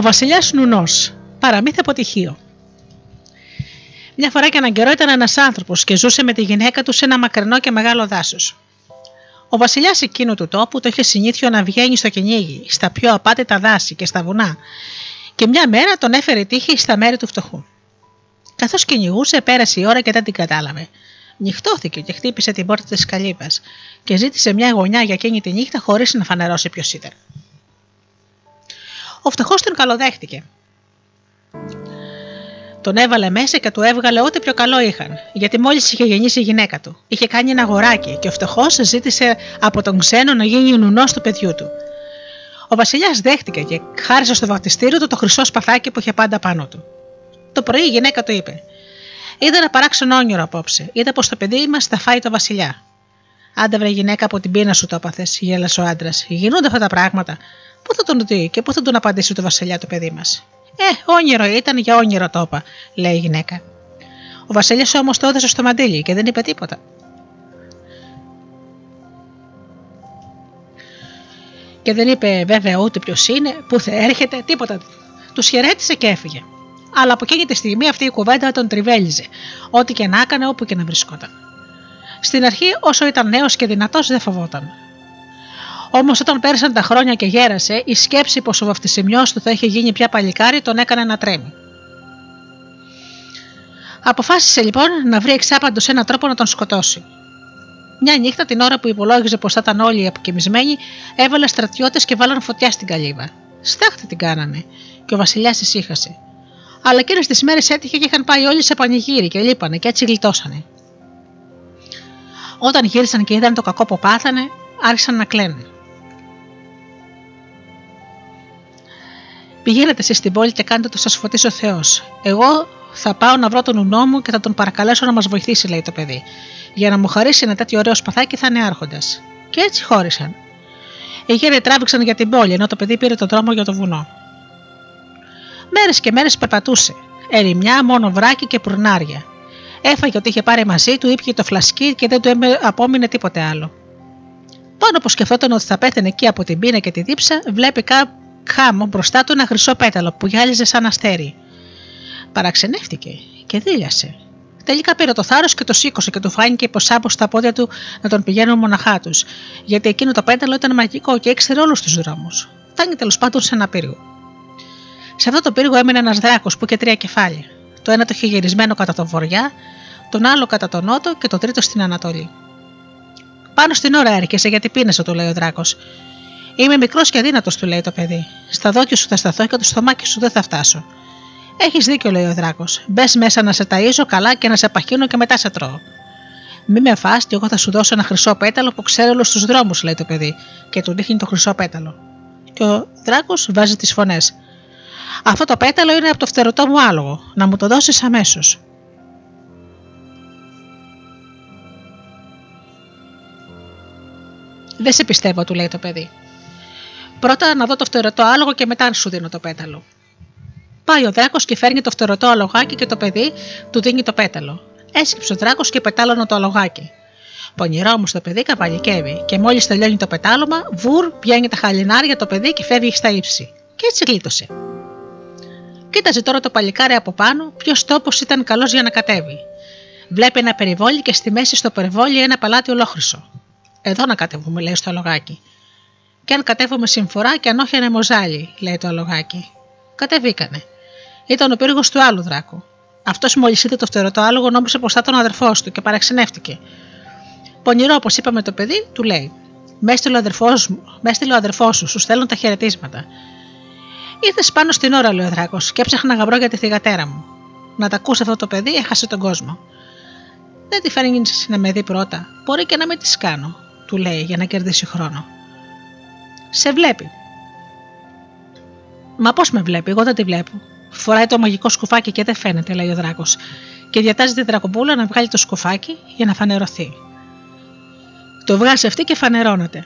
Βασιλιάς Νουνός. Παραμύθι αποτυχίο. Μια φορά και έναν καιρό ήταν ένας άνθρωπος και ζούσε με τη γυναίκα του σε ένα μακρινό και μεγάλο δάσος. Ο βασιλιάς εκείνου του τόπου το είχε συνήθιο να βγαίνει στο κυνήγι, στα πιο απάτητα δάση και στα βουνά, και μια μέρα τον έφερε τύχη στα μέρη του φτωχού. Καθώς κυνηγούσε, πέρασε η ώρα και δεν την κατάλαβε. Νυχτώθηκε και χτύπησε την πόρτα της καλύπα και ζήτησε μια γωνιά για εκείνη τη νύχτα χωρίς να φανερώσει ποιος ήταν. Ο φτωχός τον καλοδέχτηκε. Τον έβαλε μέσα και του έβγαλε ό,τι πιο καλό είχαν, γιατί μόλις είχε γεννήσει η γυναίκα του. Είχε κάνει ένα αγοράκι και ο φτωχός ζήτησε από τον ξένο να γίνει νουνός του παιδιού του. Ο Βασιλιάς δέχτηκε και χάρισε στο βαπτιστήριο του το χρυσό σπαθάκι που είχε πάντα πάνω του. Το πρωί η γυναίκα του είπε: Είδα ένα παράξενο όνειρο απόψε. Είδα πως το παιδί μας θα φάει το Βασιλιά. Άντε βρε γυναίκα από την πείνα σου το έπαθες, γέλασε ο άντρας. Γινούνται αυτά τα πράγματα. Πού θα τον δει και πού θα τον απαντήσει το Βασιλιά το παιδί μας; Ε, όνειρο ήταν για όνειρο το είπα, λέει η γυναίκα. Ο Βασιλιάς όμως το έδωσε στο μαντίλι και δεν είπε τίποτα. Και δεν είπε βέβαια ούτε ποιος είναι, πού θα έρχεται, τίποτα. Τους χαιρέτησε και έφυγε. Αλλά από εκείνη τη στιγμή αυτή η κουβέντα τον τριβέλιζε, ό,τι και να έκανε, όπου και να βρισκόταν. Στην αρχή, όσο ήταν νέος και δυνατός, δεν φοβόταν. Όμως, όταν πέρασαν τα χρόνια και γέρασε, η σκέψη πως ο βαφτισιμιός του θα είχε γίνει πια παλικάρι τον έκανε να τρέμει. Αποφάσισε λοιπόν να βρει εξάπαντος ένα τρόπο να τον σκοτώσει. Μια νύχτα, την ώρα που υπολόγιζε πως θα ήταν όλοι αποκοιμισμένοι, έβαλε στρατιώτες και βάλαν φωτιά στην καλύβα. Στάχτη την κάνανε, και ο Βασιλιάς ησύχασε. Αλλά εκείνες τις μέρες έτυχε και είχαν πάει όλοι σε πανηγύρι και λείπανε και έτσι γλιτώσανε. Όταν γύρισαν και είδαν το κακό που πάθανε, άρχισαν να κλαίνε. Πηγαίνετε εσείς στην πόλη και κάντε το σας φωτίσει ο Θεός. Εγώ θα πάω να βρω τον ουνό μου και θα τον παρακαλέσω να μας βοηθήσει, λέει το παιδί. Για να μου χαρίσει ένα τέτοιο ωραίο σπαθάκι θα είναι άρχοντας. Και έτσι χώρισαν. Οι γέροι τράβηξαν για την πόλη, ενώ το παιδί πήρε τον δρόμο για το βουνό. Μέρες και μέρες περπατούσε. Ερημιά, μόνο βράκι και πουρνάρια. Έφαγε ό,τι είχε πάρει μαζί του, ήπια το φλασκί και δεν του απόμεινε τίποτε άλλο. Πάνω που σκεφτόταν ότι θα πέθαινε εκεί από την πείνα και τη δίψα, βλέπει χάμω μπροστά του ένα χρυσό πέταλο που γυάλιζε σαν αστέρι. Παραξενεύτηκε και δίλιασε. Τελικά πήρε το θάρρος και το σήκωσε και του φάνηκε πως άπω στα πόδια του να τον πηγαίνουν μοναχά τους, γιατί εκείνο το πέταλο ήταν μαγικό και ήξερε όλους τους δρόμους. Φτάνει τέλος πάντων σε ένα πύργο. Σε αυτό το πύργο έμεινε ένας δράκος που είχε τρία κεφάλια. Το ένα το είχε γυρισμένο κατά τον βοριά, τον άλλο κατά τον νότο και το τρίτο στην Ανατολή. Πάνω στην ώρα έρχεσαι γιατί πίνεσαι, του λέει ο δράκος. Είμαι μικρός και αδύνατος, του λέει το παιδί. Στα δόκια σου θα σταθώ και το στομάκι σου δεν θα φτάσω. Έχεις δίκιο, λέει ο δράκος. Μπες μέσα να σε ταΐζω καλά και να σε παχύνω και μετά σε τρώω. Μη με φά και εγώ θα σου δώσω ένα χρυσό πέταλο που ξέρει όλους τους δρόμους, λέει το παιδί, και του δείχνει το χρυσό πέταλο. Και ο δράκος βάζει τις φωνές. Αυτό το πέταλο είναι από το φτερωτό μου άλογο. Να μου το δώσεις αμέσως. Δεν σε πιστεύω, του λέει το παιδί. Πρώτα να δω το φτερωτό άλογο και μετά σου δίνω το πέταλο. Πάει ο δράκο και φέρνει το φτερωτό αλογάκι και το παιδί του δίνει το πέταλο. Έσκυψε ο δράκος και πετάλωνε το αλογάκι. Πονηρό όμως το παιδί καβαλικεύει και μόλις τελειώνει το πετάλωμα, βουρ πιάνει τα χαλινάρια το παιδί και φεύγει στα ύψη. Και έτσι γλίτωσε. Κοίταζε τώρα το παλικάρι από πάνω, ποιος τόπος ήταν καλός για να κατέβει. Βλέπει ένα περιβόλι και στη μέση στο περιβόλι ένα παλάτι ολόχρυσο. Εδώ να κατέβουμε, λέει στο αλογάκι. Και αν κατέβουμε συμφορά και αν όχι ανεμοζάλι, λέει το αλογάκι. Κατεβήκανε. Ήταν ο πύργος του άλλου δράκου. Αυτός μόλις είδε το φτερωτό άλογο νόμιζε πως θα ήταν ο αδερφός του και παραξενεύτηκε. Πονηρό, όπως είπαμε το παιδί, του λέει: Μες έστειλε ο αδερφός σου, σου στέλνουν τα χαιρετίσματα. Ήρθε πάνω στην ώρα, λέει ο δράκος, και έψαχνα γαμπρό για τη θηγατέρα μου. Να τα ακούσει αυτό το παιδί, έχασε τον κόσμο. Δεν τη φέρνει να με δει πρώτα. Μπορεί και να με τη κάνω, του λέει για να κερδίσει χρόνο. Σε βλέπει. Μα πώς με βλέπει, εγώ δεν τη βλέπω. Φοράει το μαγικό σκουφάκι και δεν φαίνεται, λέει ο δράκος, και διατάζει τη δρακοπούλα να βγάλει το σκουφάκι για να φανερωθεί. Το βγάζει αυτή και φανερώνεται.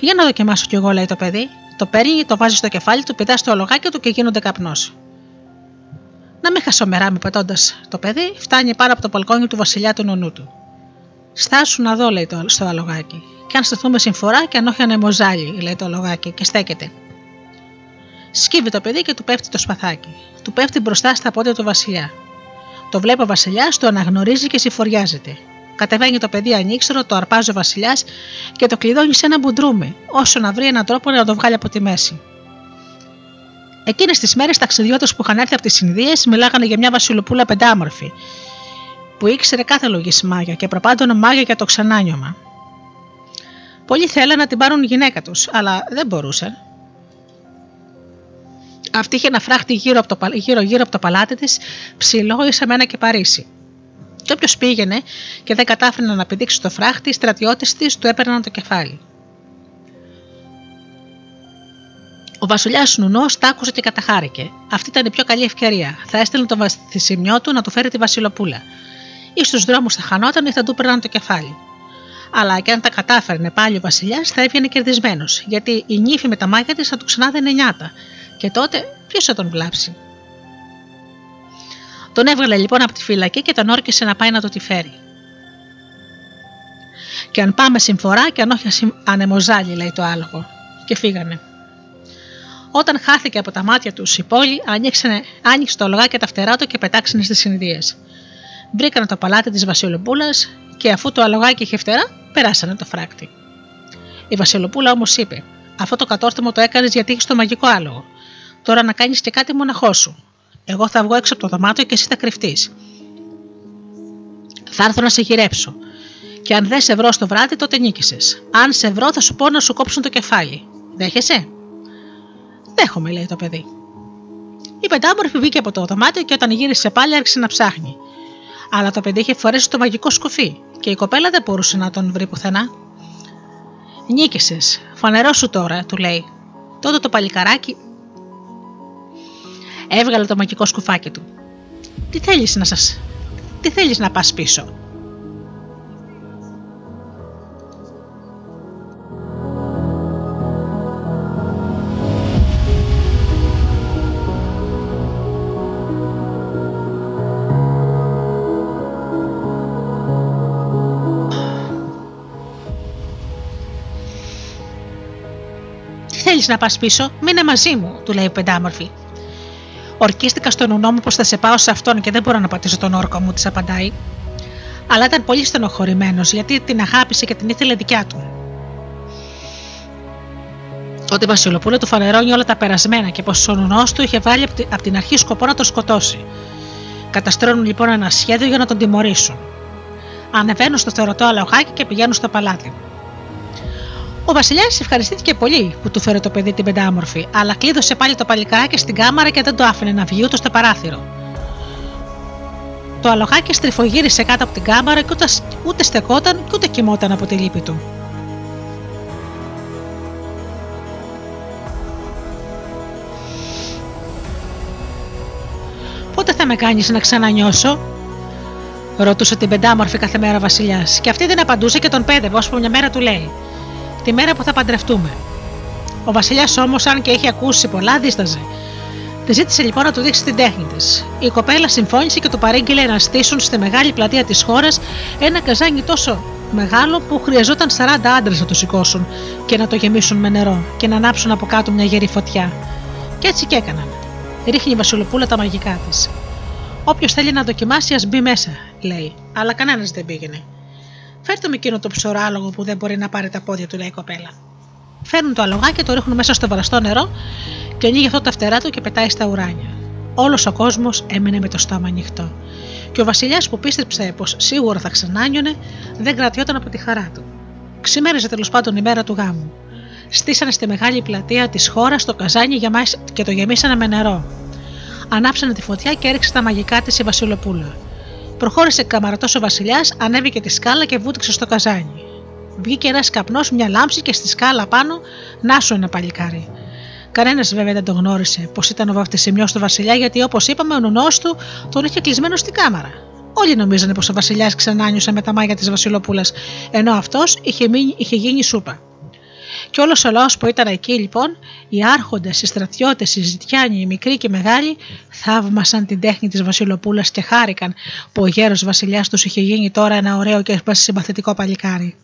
Για να δοκιμάσω κι εγώ, λέει το παιδί. Το παίρνει, το βάζει στο κεφάλι του, πετά στο ολογάκι του και γίνονται καπνός. Να μην χασομεράμε πετώντας το παιδί, φτάνει πάνω από το παλκόνι του βασιλιά του νονού του. Στάσου να δω, λέει το, στο αλογάκι. Και αν στεθούμε συμφορά, και αν όχι ανεμοζάλι, λέει το αλογάκι, και στέκεται. Σκύβει το παιδί και του πέφτει το σπαθάκι. Του πέφτει μπροστά στα πόδια του Βασιλιά. Το βλέπει ο Βασιλιάς, το αναγνωρίζει και συμφοριάζεται. Κατεβαίνει το παιδί ανήξερο, το αρπάζει ο Βασιλιάς και το κλειδώνει σε ένα μπουντρούμι, όσο να βρει έναν τρόπο να το βγάλει από τη μέση. Εκείνες τις μέρες, ταξιδιώτες που είχαν έρθει από τις Ινδίες μιλάγανε για μια Βασιλοπούλα πεντάμορφη, που ήξερε κάθε λογή μάγια και προπάντωνε μάγια για το ξανάνιωμα. Πολλοί θέλανε να την πάρουν γυναίκα τους, αλλά δεν μπορούσαν. Αυτή είχε ένα φράχτη γύρω από το, γύρω, γύρω από το παλάτι της, ψηλό ίσα με ένα και παρήσι. Και όποιος πήγαινε και δεν κατάφερε να πηδήξει το φράχτη, οι στρατιώτες της του έπαιρναν το κεφάλι. Ο βασιλιάς Νουνός τ' άκουσε και καταχάρηκε. Αυτή ήταν η πιο καλή ευκαιρία. Θα έστελνε το βασιλιό του να του φέρει τη Βασιλοπούλα. Ή στους δρόμους θα χανόταν ή θα του έπαιρναν το κεφάλι. Αλλά και αν τα κατάφερνε πάλι ο Βασιλιάς, θα έβγαινε κερδισμένος, γιατί η νύφη με τα μάγια της θα του ξανάδαινε νιάτα. Και τότε ποιος θα τον βλάψει; Τον έβγαλε λοιπόν από τη φυλακή και τον όρκησε να πάει να το τη φέρει. Και αν πάμε συμφορά και αν όχι ανεμοζάλι, λέει το άλογο. Και φύγανε. Όταν χάθηκε από τα μάτια τους η πόλη, άνοιξε, άνοιξε το λογάκι τα φτερά του και πετάξανε στις συνειδίε. Βρήκαν το παλάτι της Βασιλοπούλα και αφού το αλογάκι είχε φτερά, περάσανε το φράκτη. Η Βασιλοπούλα όμως είπε: Αυτό το κατόρθωμα το έκανες γιατί έχει το μαγικό άλογο. Τώρα να κάνεις και κάτι μοναχό σου. Εγώ θα βγω έξω από το δωμάτιο και εσύ θα κρυφτείς. Θα έρθω να σε γυρέψω. Και αν δεν σε βρω στο βράδυ, τότε νίκησες. Αν σε βρω, θα σου πω να σου κόψουν το κεφάλι. Δέχεσαι; Δέχομαι, λέει το παιδί. Η πεντάμορφη βγήκε από το δωμάτιο και όταν γύρισε πάλι άρχισε να ψάχνει. Αλλά το παιδί είχε φορέσει το μαγικό σκουφί και η κοπέλα δεν μπορούσε να τον βρει πουθενά. Νίκησες, φανερό σου τώρα, του λέει. Τότε το παλικαράκι έβγαλε το μαγικό σκουφάκι του. Τι θέλεις να σας... Τι θέλεις να πας πίσω. Θέλεις να πας πίσω, μείνε μαζί μου, του λέει ο πεντάμορφη. Ορκίστηκα στον ουνό μου πως θα σε πάω σε αυτόν και δεν μπορώ να πατήσω τον όρκο μου, της απαντάει. Αλλά ήταν πολύ στενοχωρημένος γιατί την αγάπησε και την ήθελε δικιά του. Ότι η Βασιλοπούλα του φανερώνει όλα τα περασμένα και πως ο νουνός του είχε βάλει από την αρχή σκοπό να τον σκοτώσει. Καταστρώνουν λοιπόν ένα σχέδιο για να τον τιμωρήσουν. Ανεβαίνουν στο θεωρωτό αλογάκι και πηγαίνουν στο παλάτι. Ο Βασιλιάς ευχαριστήθηκε πολύ που του φέρε το παιδί την πεντάμορφη, αλλά κλείδωσε πάλι το παλικάράκι στην κάμαρα και δεν το άφηνε να βγει ούτε στο παράθυρο. Το αλογάκι στριφογύρισε κάτω από την κάμαρα και ούτε, ούτε στεκόταν και ούτε κοιμόταν από τη λύπη του. Πότε θα με κάνεις να ξανανιώσω, ρωτούσε την πεντάμορφη κάθε μέρα ο Βασιλιάς, και αυτή δεν απαντούσε και τον πέδευε, ώσπου μια μέρα του λέει: τη μέρα που θα παντρευτούμε. Ο Βασιλιάς όμως, αν και είχε ακούσει πολλά, δίσταζε. Τη ζήτησε λοιπόν να του δείξει την τέχνη της. Η κοπέλα συμφώνησε και του παρήγγειλε να στήσουν στη μεγάλη πλατεία της χώρας ένα καζάνι τόσο μεγάλο που χρειαζόταν 40 άντρες να το σηκώσουν και να το γεμίσουν με νερό και να ανάψουν από κάτω μια γερή φωτιά. Και έτσι και έκαναν. Ρίχνει η Βασιλοπούλα τα μαγικά της. Όποιος θέλει να δοκιμάσει, ας μπει μέσα, λέει, αλλά κανένας δεν πήγαινε. Φέρτε με εκείνο το ψωράλογο που δεν μπορεί να πάρει τα πόδια του, λέει η κοπέλα. Φέρνουν το αλογάκι και το ρίχνουν μέσα στο βραστό νερό και ανοίγει αυτό τα φτερά του και πετάει στα ουράνια. Όλος ο κόσμος έμεινε με το στόμα ανοιχτό. Και ο Βασιλιάς που πίστεψε πως σίγουρα θα ξανάνιωνε, δεν κρατιόταν από τη χαρά του. Ξημέριζε τέλος πάντων η μέρα του γάμου. Στήσανε στη μεγάλη πλατεία της χώρας το καζάνι και το γεμίσανε με νερό. Ανάψανε τη φωτιά και έριξε τα μαγικά της η Βασιλοπούλα. Προχώρησε καμαρατός ο Βασιλιάς, ανέβηκε τη σκάλα και βούτυξε στο καζάνι. Βγήκε ένας καπνός, μια λάμψη και στη σκάλα πάνω να σου ένα παλικάρι. Κανένας βέβαια δεν τον γνώρισε πως ήταν ο βαφτισιμιός του Βασιλιά, γιατί όπως είπαμε, ο νουνό του τον είχε κλεισμένο στην κάμαρα. Όλοι νομίζανε πως ο Βασιλιάς ξανάνιωσε με τα μάγια της Βασιλοπούλας, ενώ αυτός είχε, είχε γίνει σούπα. Και όλος ο λαός που ήταν εκεί λοιπόν, οι άρχοντες, οι στρατιώτες, οι ζητιάνοι, οι μικροί και οι μεγάλοι, θαύμασαν την τέχνη της Βασιλοπούλας και χάρηκαν που ο γέρος Βασιλιάς τους είχε γίνει τώρα ένα ωραίο και συμπαθητικό παλικάρι.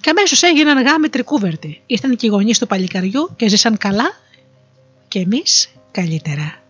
Και αμέσως έγιναν γάμοι τρικούβερτοι. Ήρθαν και οι γονείς του παλικαριού και ζήσαν καλά και εμείς καλύτερα.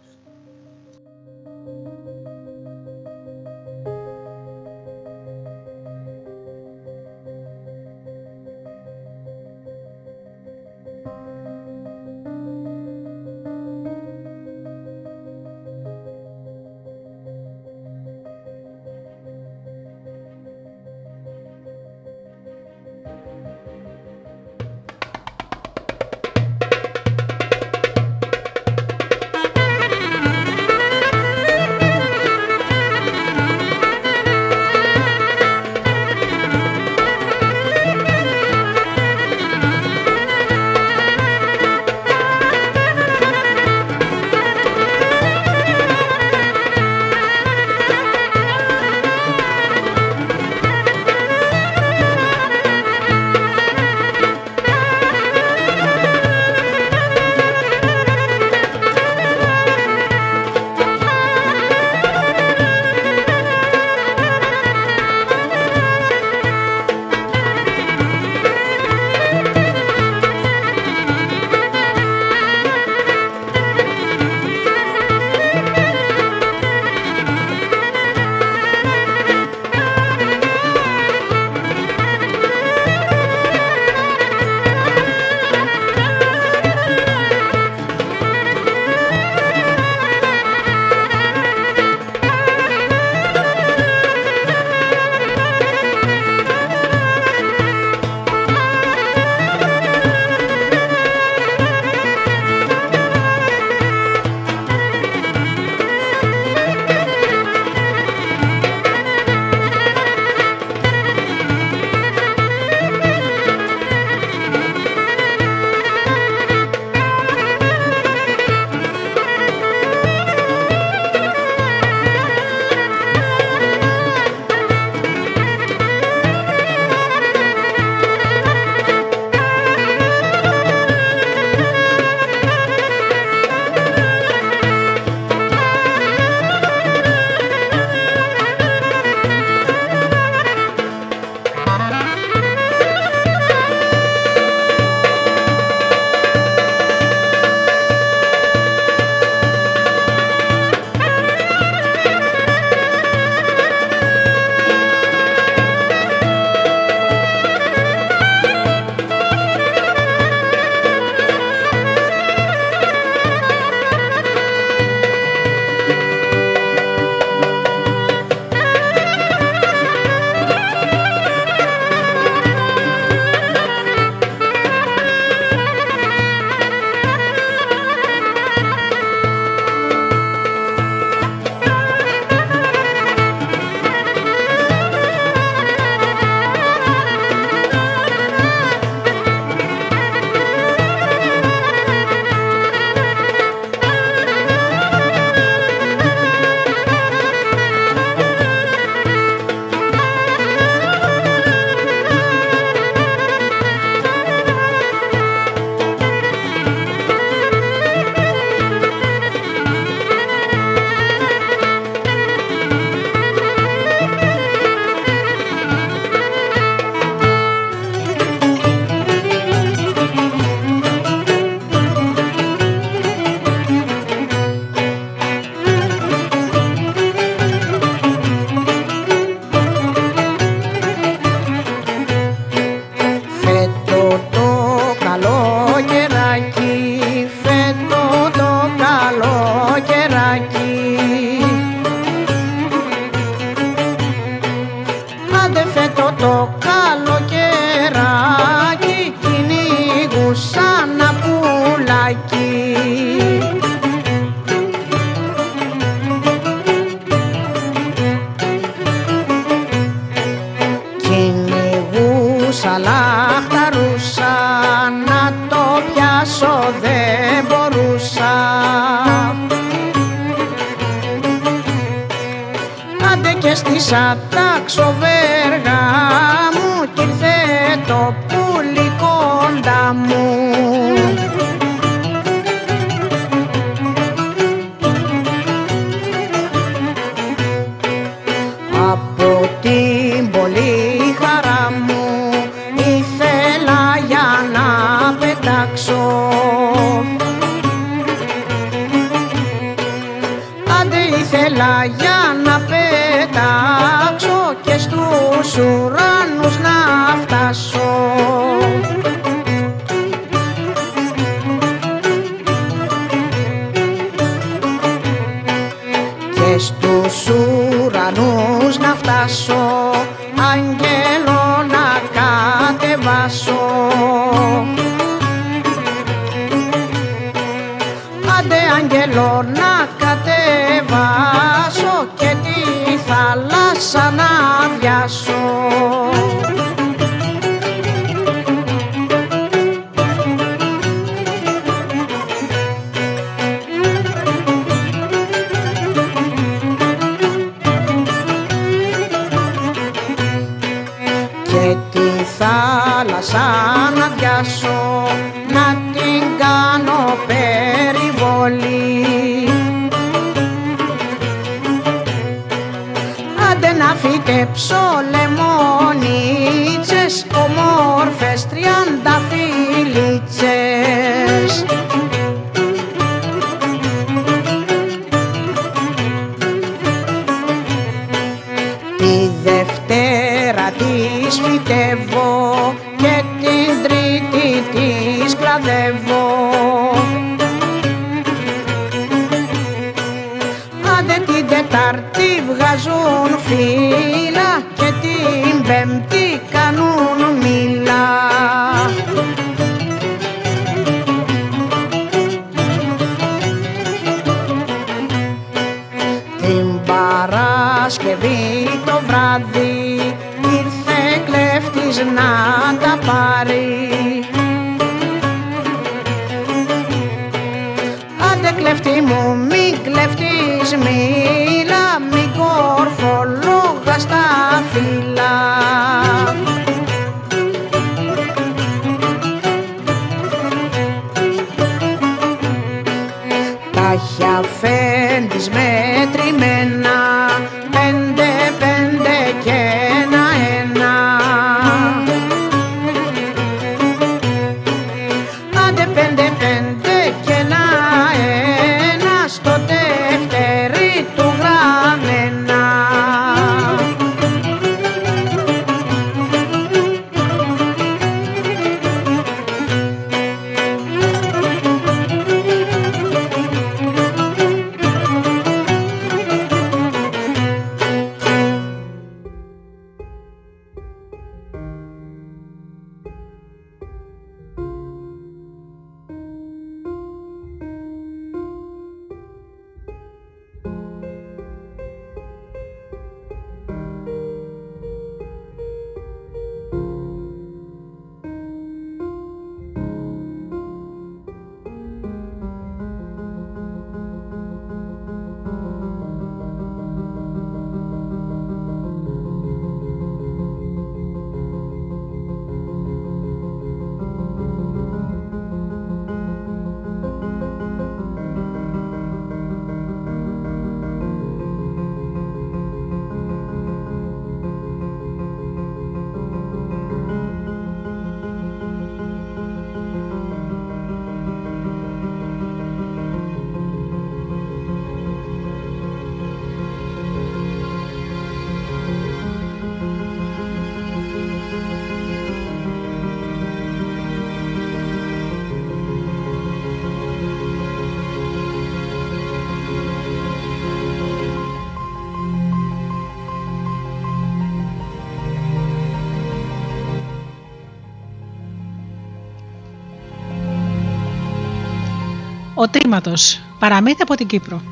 Ο Τρίματο, παραμύθι από την Κύπρο.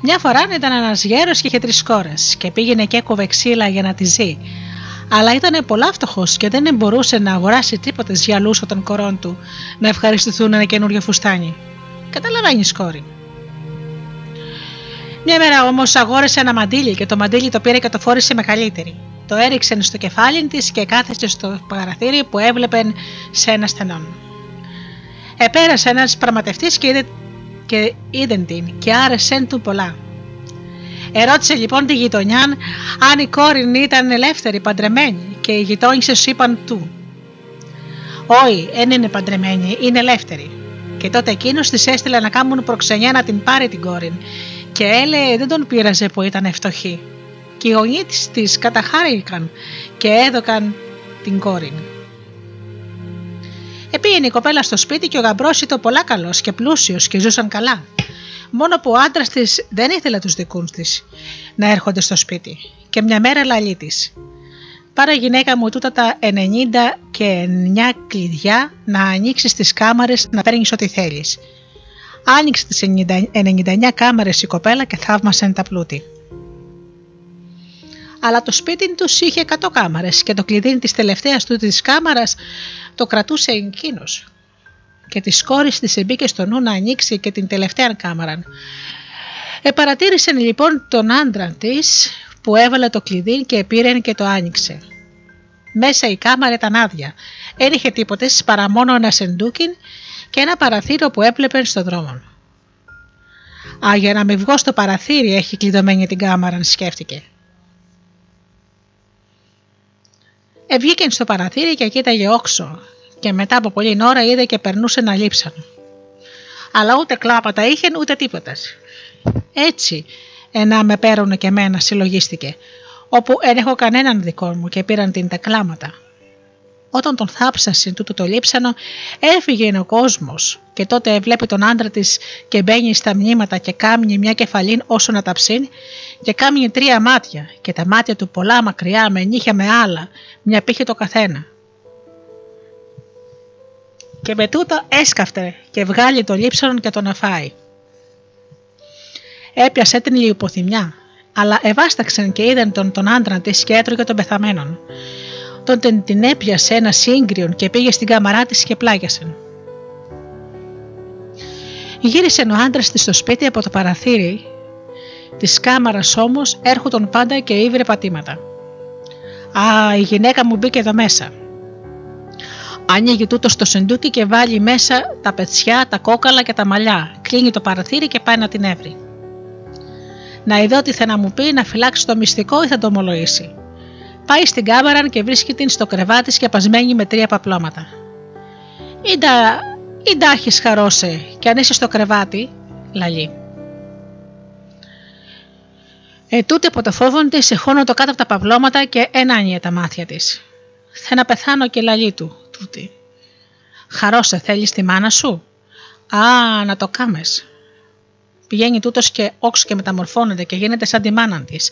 Μια φορά ήταν ένας γέρος και είχε τρεις κόρες και πήγαινε και έκοβε ξύλα για να τη ζει. Αλλά ήταν πολλά φτωχός και δεν μπορούσε να αγοράσει τίποτε γυαλούς των κορών του να ευχαριστηθούν ένα καινούριο φουστάνι. Καταλαβαίνεις, κόρη. Μια μέρα όμως αγόρασε ένα μαντίλι και το μαντίλι το πήρε και το φόρησε με καλύτερη. Το έριξε στο κεφάλι της και κάθεσε στο παραθύρι που έβλεπε σε ένα στενόν. Επέρασε ένας πραγματευτής και είδε, και είδε την και άρεσε του πολλά. Ερώτησε λοιπόν τη γειτονιά αν η κόρη ήταν ελεύθερη, παντρεμένη και οι γειτόνισε είπαν του. Όχι, δεν είναι παντρεμένη, είναι ελεύθερη. Και τότε εκείνος της έστειλε να κάνουν προξενιά να την πάρει την κόρη. Και έλεγε δεν τον πείραζε που ήταν φτωχή. Και οι γονείς της καταχάρηκαν και έδωκαν την κόρη. Επήγαινε η κοπέλα στο σπίτι και ο γαμπρός ήταν πολλά καλός και πλούσιος και ζούσαν καλά. Μόνο που ο άντρας της δεν ήθελε τους δικούς της να έρχονται στο σπίτι. Και μια μέρα λαλή της. Πάρε γυναίκα μου τούτα τα 90 και 9 κλειδιά να ανοίξεις τις κάμαρες να παίρνεις ό,τι θέλεις. Άνοιξε τις 99 κάμαρες η κοπέλα και θαύμασε τα πλούτη. Αλλά το σπίτι τους είχε 100 κάμαρες και το κλειδί της τελευταίας του τη κάμαρας το κρατούσε εκείνος. Και τη κόρη της εμπήκε στο νου να ανοίξει και την τελευταία κάμαρα. Επαρατήρησε λοιπόν τον άντρα της που έβαλε το κλειδί και πήρε και το άνοιξε. Μέσα η κάμαρα ήταν άδεια. Δεν είχε τίποτε παρά μόνο ένα σεντούκιν και ένα παραθύριο που έπλεπε στον δρόμο. Α, για να μην βγω στο παραθύρι έχει κλειδωμένη την κάμαρα, σκέφτηκε. Ευγήκε στο παραθύρι και κοίταγε όξο και μετά από πολλή ώρα είδε και περνούσε να λείψαν. Αλλά ούτε κλάπατα είχε ούτε τίποτα. Έτσι, ένα με παίρνουν και εμένα, συλλογίστηκε, όπου δεν έχω κανέναν δικό μου και πήραν την τα κλάματα. Όταν τον θάψασε τούτο το λείψανο, έφυγε ο κόσμος και τότε βλέπει τον άντρα της και μπαίνει στα μνήματα και κάμνει μια κεφαλήν όσο να ταψίνει και κάμνει τρία μάτια και τα μάτια του πολλά μακριά με νύχια με άλλα, μια πύχη το καθένα. Και με τούτα έσκαφτε και βγάλει το λείψανο και τον αφάει. Έπιασε την λιποθυμιά, αλλά ευάσταξαν και είδαν τον, τον άντρα της και έτρωγε τον πεθαμένον. Τότε την έπιασε ένα σύγκριον και πήγε στην κάμαρά της και πλάγιασε. Γύρισε ο άντρας της στο σπίτι από το παραθύρι της κάμαρας όμως έρχονταν πάντα και ήβρε πατήματα. Α, η γυναίκα μου μπήκε εδώ μέσα. Ανοίγει τούτος στο σεντούκι και βάλει μέσα τα πετσιά, τα κόκαλα και τα μαλλιά. Κλείνει το παραθύρι και πάει να την έβρει. Να είδω τι θα να μου πει να φυλάξει το μυστικό ή θα το ομολογήσει. Πάει στην κάμαρα και βρίσκει την στο κρεβάτι σκεπασμένη με τρία παπλώματα. Ήντα, ήντα έχεις χαρώσει και αν είσαι στο κρεβάτι, λαλεί. Ε, τούτη από το φόβο της εχώνω το κάτω από τα παυλώματα και ένανιε τα μάτια της. Θα να πεθάνω και λαλεί του, τούτη. Χαρώσε, θέλεις τη μάνα σου; Α, να το κάμες. Πηγαίνει τούτος και όξο και μεταμορφώνεται και γίνεται σαν τη μάνα της.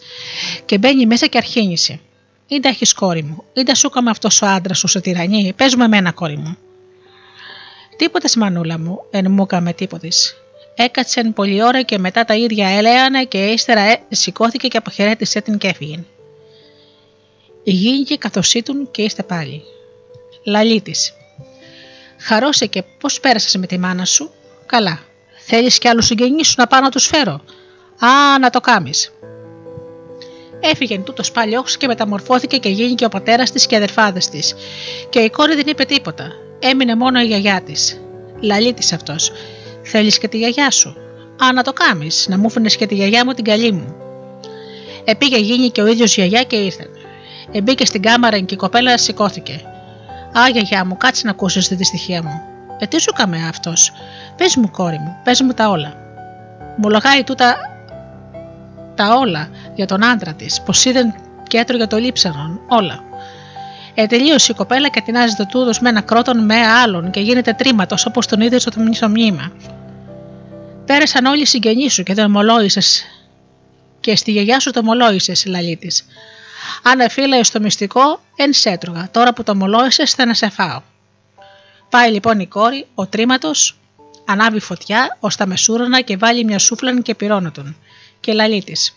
Και μπαίνει μέσα και αρχίνησε. Είτε έχεις κόρη μου, είτε σου έκαμε αυτός ο άντρας σου σε τυραννή, πες με εμένα κόρη μου. Τίποτες μανούλα μου, εν μου έκαμε τίποτες. Έκατσεν πολλή ώρα και μετά τα ίδια έλεανε και ύστερα ε, σηκώθηκε και αποχαιρέτησε την και έφυγε. Υγιεινε καθώς ήτουν και είστε πάλι. Λαλή τη. Χαρώσε και πώς πέρασες με τη μάνα σου; Καλά. Θέλεις κι άλλους συγγενείς σου να πάω να τους φέρω; Α, να το κάμεις. Έφυγε τούτος πάλι και μεταμορφώθηκε και γίνηκε ο πατέρας της και αδερφάδες της. Και η κόρη δεν είπε τίποτα. Έμεινε μόνο η γιαγιά της. Λαλή τη αυτός. Θέλεις και τη γιαγιά σου; Α, να το κάμει, να μου φύνε και τη γιαγιά μου την καλή μου. Επήγε γίνει και ο ίδιος γιαγιά και ήρθε. Εμπήκε στην κάμαρα και η κοπέλα σηκώθηκε. Α, γιαγιά μου, κάτσε να ακούσεις τη δυστυχία μου. Ε, τι σου κάμε αυτός; Πες μου, κόρη μου, πες μου τα όλα. Μου λογάει τούτα τα όλα για τον άντρα της, πως είδε και έτρωγε το λείψανον, όλα. Ε, τελείωσε η κοπέλα και τεινάζει το τούδος με ένα κρότον με άλλον και γίνεται τρίματο όπω τον είδες στο μνήμα. Πέρασαν όλοι οι συγγενείς σου και δεν ομολόγησε. Και στη γιαγιά σου το ομολόγησε, λαλή της. Αν εφήλαε στο μυστικό, εν σέτρωγα. Τώρα που το ομολόγησε, θα να σε φάω. Πάει λοιπόν η κόρη, ο τρίματο, Ανάβει φωτιά ως τα μεσούρανα και βάλει μια σούφλα και πυρώνω τον. Και λαλεί της.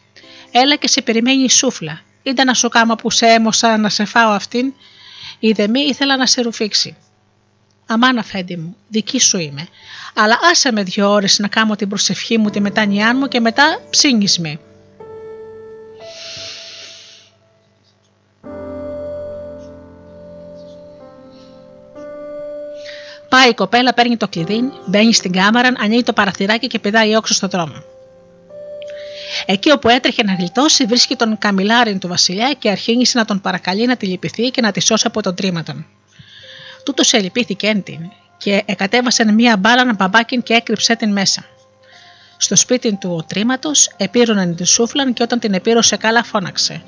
Έλα και σε περιμένει η σούφλα. Ήταν να σου κάμα που σε έμωσα να σε φάω αυτήν. Η δεμή ήθελα να σε ρουφήξει. Αμάν αφέντη μου, δική σου είμαι. Αλλά άσε με δύο ώρες να κάνω την προσευχή μου, τη μετάνοιά μου και μετά ψήνεις με. Πάει η κοπέλα, παίρνει το κλειδί, μπαίνει στην κάμαρα, ανοίγει το παραθυράκι και πηδάει όξω στον δρόμο. Εκεί όπου έτρεχε να γλιτώσει, βρίσκει τον καμιλάριν του Βασιλιά και αρχίνησε να τον παρακαλεί να τη λυπηθεί και να τη σώσει από τον τρίματον. Τούτος σε λυπήθηκε εν την και εκατέβασε μια μπάλα μπαμπάκιν και έκρυψε την μέσα. Στο σπίτι του ο τρίματο επήρωνε τη σούφλαν και όταν την επήρωσε καλά φώναξε.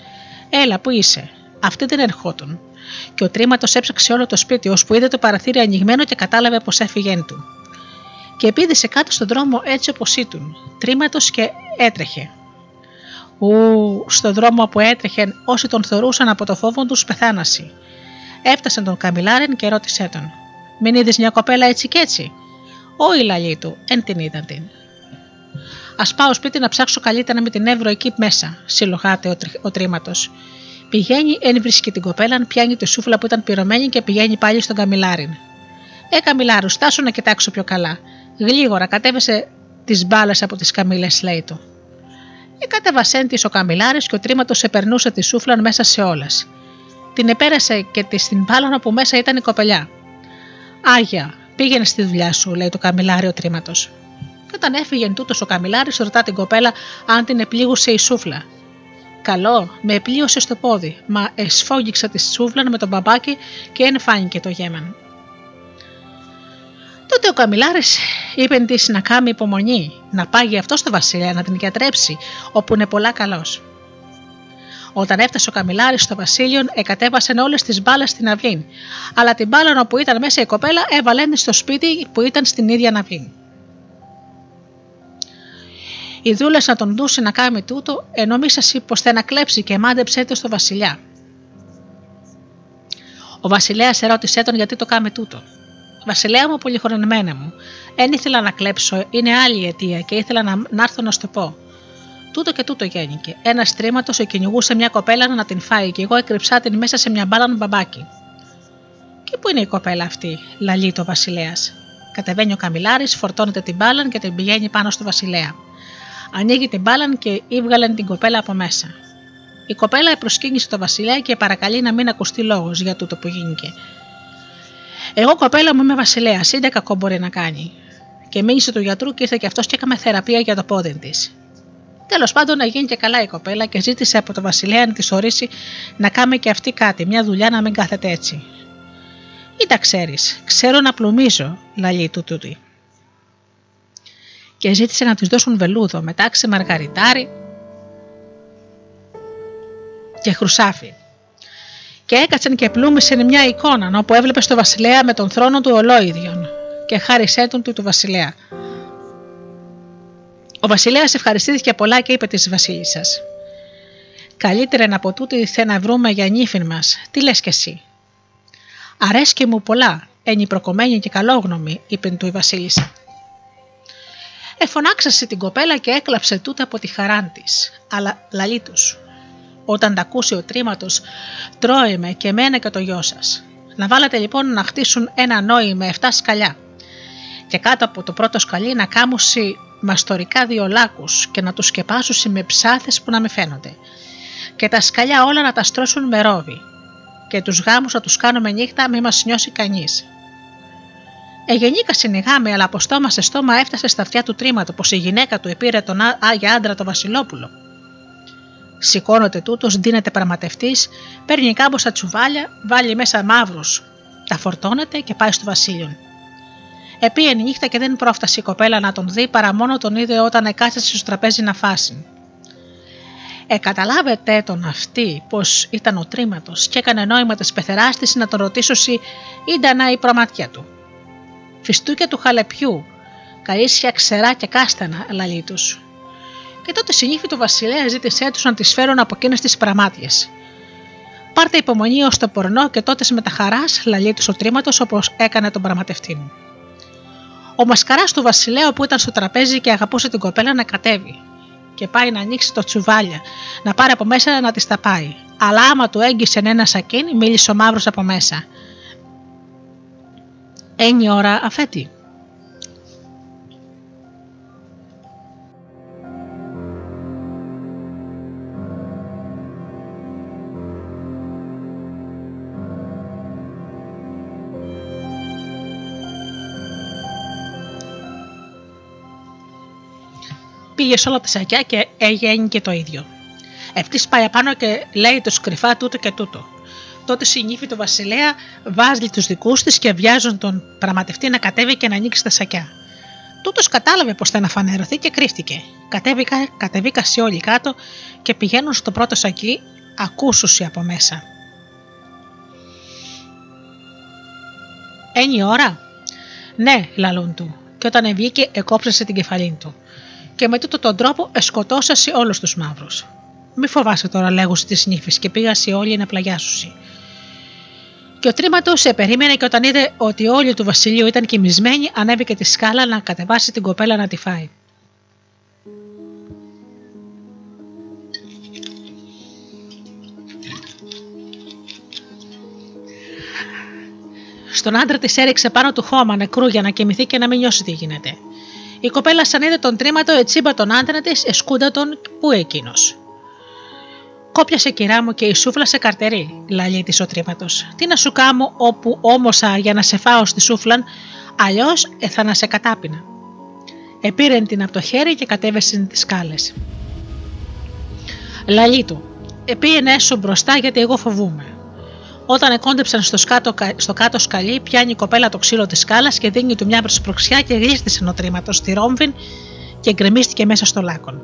Έλα, πού είσαι; Αυτή δεν ερχόταν. Και ο τρίματο έψαξε όλο το σπίτι, ώσπου είδε το παραθύρι ανοιγμένο και κατάλαβε πως έφυγε του. Και επίδησε κάτω στον δρόμο έτσι όπως ήταν, τρίματο και έτρεχε. Ου, στον δρόμο που έτρεχε, όσοι τον θεωρούσαν από το φόβο τους, πεθάνασαι. Έφτασε τον Καμιλάρεν και ρώτησε τον. Μην είδες μια κοπέλα έτσι και έτσι; Όχι, λαλή του, εν την είδαν την. Α πάω σπίτι να ψάξω καλύτερα με την Εύρο εκεί μέσα, συλλογάται ο, τρι, ο τρίματο. Πηγαίνει, εν βρίσκει την κοπέλα, πιάνει τη σούφλα που ήταν πυρωμένη και πηγαίνει πάλι στον Καμιλάριν. Ε, Καμιλάρου, στάσου να κοιτάξω πιο καλά. Γλίγορα κατέβασε τις μπάλες από τις καμίλε, λέει του. Ε, κατέβασέν τη ο Καμιλάρης και ο τρίματος επερνούσε τη σούφλα μέσα σε όλες. Την επέρασε και της στην πάλωνα που μέσα ήταν η κοπελιά. Άγια, πήγαινε στη δουλειά σου, λέει το καμιλάρι ο τρίματος. Και όταν έφυγε τούτος ο καμιλάρι, ρωτά την κοπέλα αν την επλήγουσε η σούφλα. Καλό, με επλήγωσες στο πόδι, μα εσφόγγιξα τη σούφλα με τον μπαμπάκι και δεν φάνηκε το γέμαν. Τότε ο Καμιλάρης είπε της να κάνει υπομονή, να πάγει αυτό στο βασιλιά να την γιατρέψει, όπου είναι πολλά καλός. Όταν έφτασε ο Καμιλάρης στο βασίλειο, εκατέβασαν όλες τις μπάλες στην αυλή. Αλλά την μπάλα όπου ήταν μέσα η κοπέλα έβαλε στο σπίτι που ήταν στην ίδια αυλή. Οι δούλες να τον δούσε να κάνει τούτο, ενώ μίσασαι πως θα να κλέψει και μάντεψε το στο βασιλιά. Ο βασιλέας ερώτησέ τον γιατί το κάνει τούτο. Βασιλέα μου, πολυχρονημένα μου, δεν ήθελα να κλέψω, είναι άλλη αιτία και ήθελα να, να έρθω να σου το πω. Τούτο και τούτο γέννηκε. Ένας τρίμματο σε κυνηγούσε μια κοπέλα να την φάει και εγώ έκρυψά την μέσα σε μια μπάλα μπαμπάκι. Και πού είναι η κοπέλα αυτή, λαλεί το βασιλέας. Κατεβαίνει ο καμιλάρης, φορτώνεται την μπάλαν και την πηγαίνει πάνω στο βασιλέα. Ανοίγει την μπάλαν και ύβγαλαν την κοπέλα από μέσα. Η κοπέλα προσκύνησε το βασιλέα και παρακαλεί να μην ακουστεί λόγος για τούτο που γίνηκε. Εγώ κοπέλα μου είμαι βασιλέας, είτε κακό μπορεί να κάνει. Και μίλησε του γιατρού και ήρθε και αυτός και έκαμε θεραπεία για το πόδι της. Τέλος πάντων, να γίνει και καλά η κοπέλα και ζήτησε από τον Βασιλέα να της ορίσει να κάνει και αυτή κάτι, μια δουλειά να μην κάθεται έτσι. Ή τα ξέρεις, ξέρω να πλουμίζω, λαλεί του τούτη. Και ζήτησε να του δώσουν βελούδο, μετάξε μαργαριτάρι και χρυσάφι. Και έκατσαν και πλούμησαν μια εικόνα όπου έβλεπες στο Βασιλέα με τον θρόνο του ολόιδιον και χάρισέ τον του του Βασιλέα. Ο Βασιλέας ευχαριστήθηκε πολλά και είπε της Βασίλισσας. Καλύτερα να από τούτη θε να βρούμε για νύφιν μας, τι λες κι εσύ; Αρέσκει μου πολλά, ένι προκομμένη και καλόγνωμη, είπε του η Βασίλισσα. Εφωνάξασε την κοπέλα και έκλαψε τούτα από τη χαρά της, αλλά λαλή τους. Όταν τα ακούσει ο τρίματος, τρώε με και μένα και το γιο σας. Να βάλετε λοιπόν να χτίσουν ένα νόη με 7 σκαλιά. Και κάτω από το πρώτο σκαλί να κάμουσει μαστορικά δύο λάκους και να τους σκεπάσουν με ψάθες που να με φαίνονται και τα σκαλιά όλα να τα στρώσουν με ρόβι και τους γάμους να τους κάνουμε νύχτα μη μας νιώσει κανείς. Εγενήκα συνηγάμε, αλλά από στόμα σε στόμα έφτασε στα αυτιά του τρίματο πως η γυναίκα του επήρε τον Άγια άντρα το Βασιλόπουλο. Σηκώνεται τούτος, δίνεται πραγματευτής, παίρνει κάμποσα τσουβάλια, βάλει μέσα μαύρους, τα φορτώνεται και πάει στο Βασίλειον. Επίενη νύχτα και δεν πρόφτασε η κοπέλα να τον δει παρά μόνο τον είδε όταν εκάθεσε στο τραπέζι να φάσει. Εκαταλάβετε τον αυτή πως ήταν ο τρίματο και έκανε νόημα της πεθεράς της να τον ρωτήσω ήταν η προμάτια του. Φιστούκια του χαλεπιού, καίσια ξερά και κάστανα, λαλή τους. Και τότε συνήθι του βασιλέα ζήτησέ του να τη φέρουν από εκείνε τι πραμάτιε. Πάρτε υπομονή ως το πορνό και τότε με τα χαρά λαλή του ο τρίματο όπως έκανε τον πραγματευτή μου. Ο μασκαράς του βασιλέου που ήταν στο τραπέζι και αγαπούσε την κοπέλα να κατέβει και πάει να ανοίξει το τσουβάλια, να πάρει από μέσα να της τα πάει. Αλλά άμα του έγκυσε ένα σακίνι, μίλησε ο μαύρος από μέσα. Ένι ώρα αφέτη. Πήγε σε όλα τα σακιά και έγινε και το ίδιο. Ευτή πάει απάνω και λέει το κρυφά τούτο και τούτο. Τότε συνήθι του βασιλέα βάζει τους δικούς της και βιάζουν τον πραγματευτή να κατέβει και να ανοίξει τα σακιά. Τούτος κατάλαβε πως θα αναφανερωθεί και κρύφτηκε. Κατέβηκα, κατεβήκα σε όλοι κάτω και πηγαίνουν στο πρώτο σακί, ακούσουσι από μέσα. Ένι ώρα; Ναι, λαλούν του, και όταν βγήκε, εκόψασε την κεφαλή του και με τούτο τον τρόπο εσκοτώσασε όλους τους μαύρους. Μη φοβάσαι τώρα, λέγουσε τη νύφη, και πήγασε όλοι να πλαγιάσουσι. Και ο τρίματο σε περίμενε και όταν είδε ότι όλοι του βασιλείου ήταν κοιμισμένοι, ανέβηκε τη σκάλα να κατεβάσει την κοπέλα να τη φάει. Στον άντρα της έριξε πάνω του χώμα νεκρού για να κοιμηθεί και να μην νιώσει τι γίνεται. Η κοπέλα σαν είδε τον τρίματο ετσίμπα τον άντρα της, εσκούντα τον που εκείνος; Κόπιασε κυρά μου και η σούφλα σε καρτερή, λαλή της ο τρίματο. Τι να σου κάμω όπου όμωσα για να σε φάω στη σούφλαν, αλλιώς ε, θα να σε κατάπινα. Επήρεν την από το χέρι και κατέβασε τις σκάλες. Λαλή του, επίενε σου μπροστά γιατί εγώ φοβούμαι. Όταν εκόντεψαν στο, σκάτω, στο κάτω σκαλί, πιάνει η κοπέλα το ξύλο της σκάλας και δίνει του μια προσπροξιά και γλίστησε νοτρήματο στη ρόμβιν και γκρεμίστηκε μέσα στο λάκον.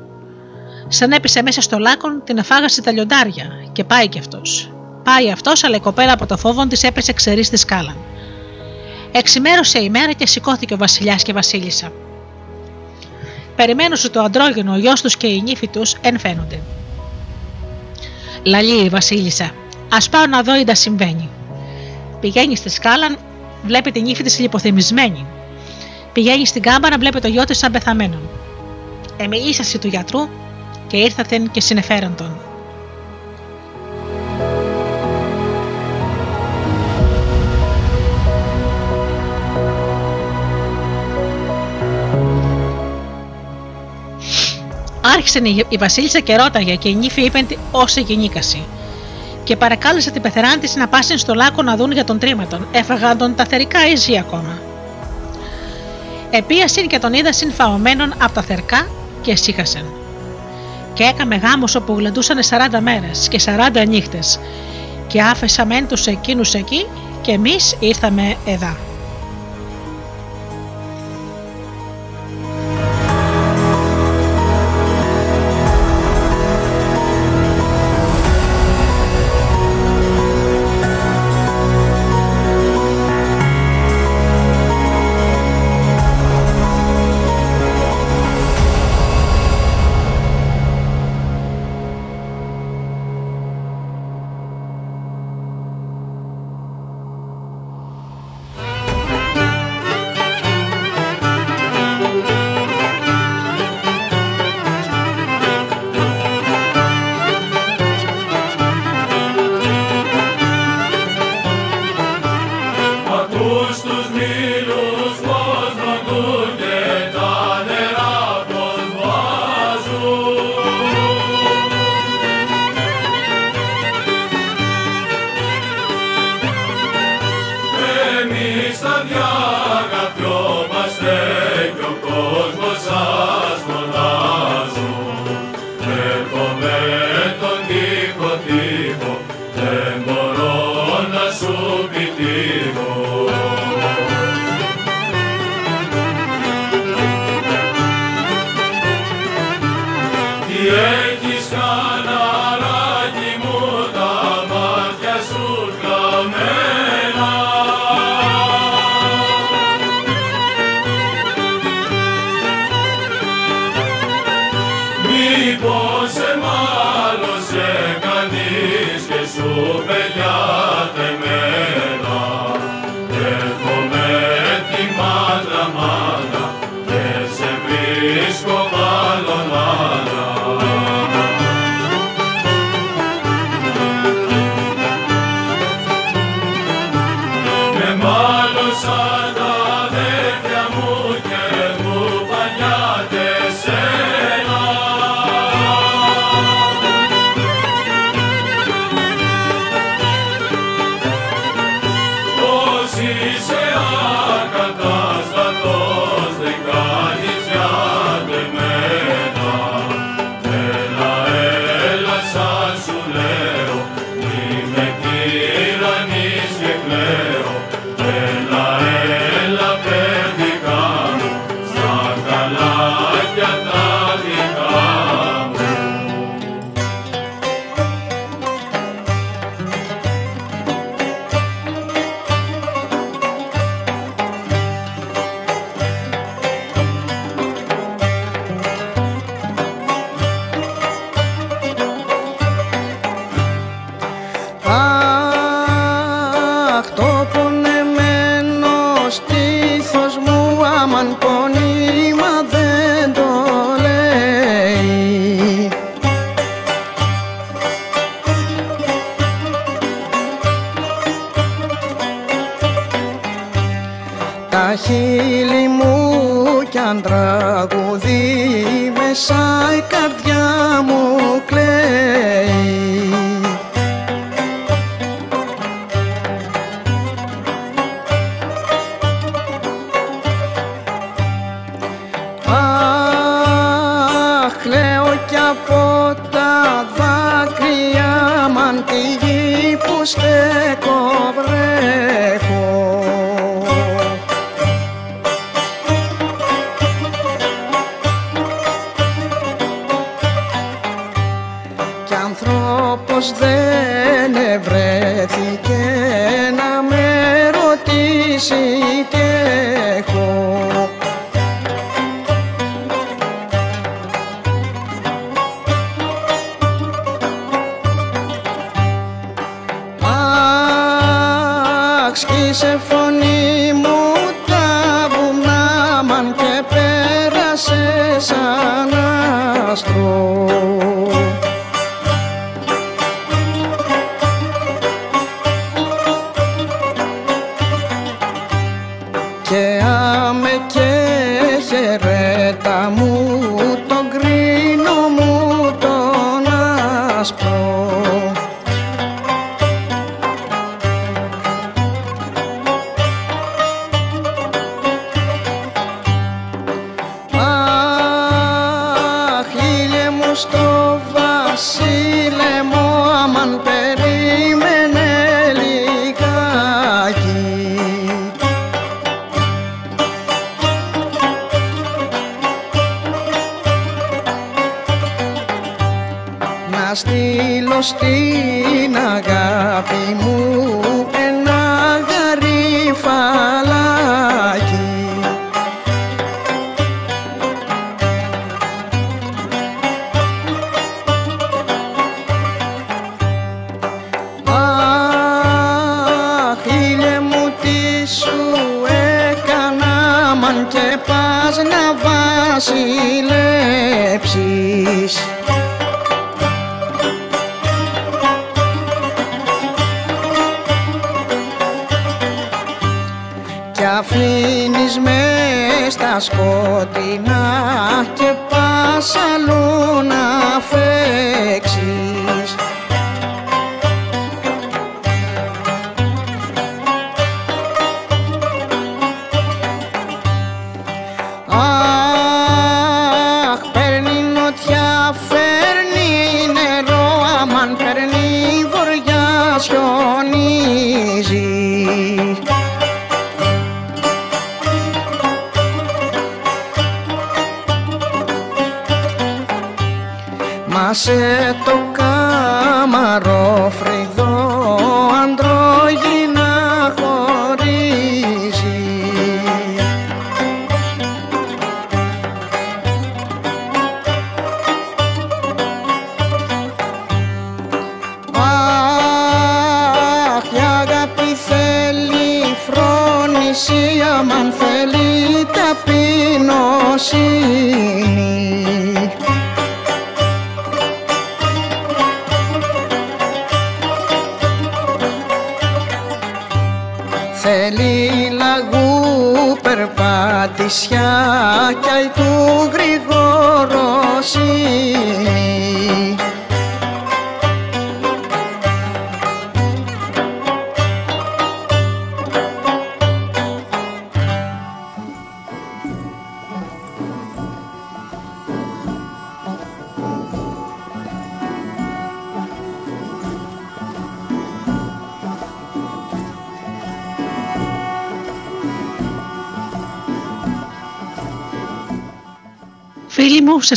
Σαν έπεσε μέσα στο λάκον, την αφάγασε τα λιοντάρια και πάει κι αυτός. Πάει αυτός, αλλά η κοπέλα από το φόβο της έπεσε ξερής στη σκάλα. Εξημέρωσε η μέρα και σηκώθηκε ο Βασιλιάς και Βασίλισσα. Περιμένουν το αντρόγενο, ο γιος τους και οι νύφοι τους εν φαίνονται. Λαλή η Βασίλισσα, Α πάω να δω τι συμβαίνει. Πηγαίνει στη σκάλα, βλέπει την ύφη της λιποθυμισμένη. Πηγαίνει στην κάμπαρα, βλέπει το γιο της σαν πεθαμένο. Εμιλήσασε του γιατρού και ήρθατε και συνεφέραν τον. Άρχισε η Βασίλισσα και ρώταγε και η νύφη είπε όση γενίκαση και παρακάλεσε την πεθεράν τη να πάσει στο λάκκο να δουν για τον τρίματον. Έφαγαν τον τα θερικά ή ζει ακόμα. Επίασαν και τον είδα συμφαωμένον από τα θερκά και εσύχασαν. Και έκαμε γάμος όπου γλεντούσαν 40 μέρες και 40 νύχτες. Και άφεσα μεν τους εκείνους εκεί και εμείς ήρθαμε εδώ.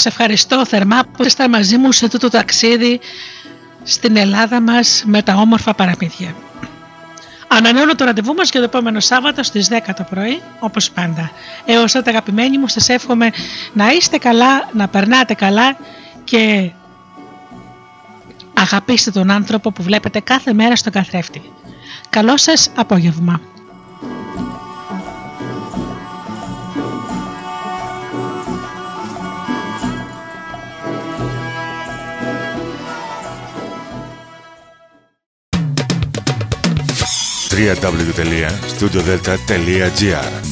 Σας ευχαριστώ θερμά που είστε μαζί μου σε αυτό το ταξίδι στην Ελλάδα μας με τα όμορφα παραμύθια. Ανανεώνω το ραντεβού μας για το επόμενο Σάββατο στις 10 το πρωί, όπως πάντα. Έως τότε αγαπημένοι μου, σας εύχομαι να είστε καλά, να περνάτε καλά και αγαπήστε τον άνθρωπο που βλέπετε κάθε μέρα στον καθρέφτη. Καλό σας απόγευμα. www.studiodelta.gr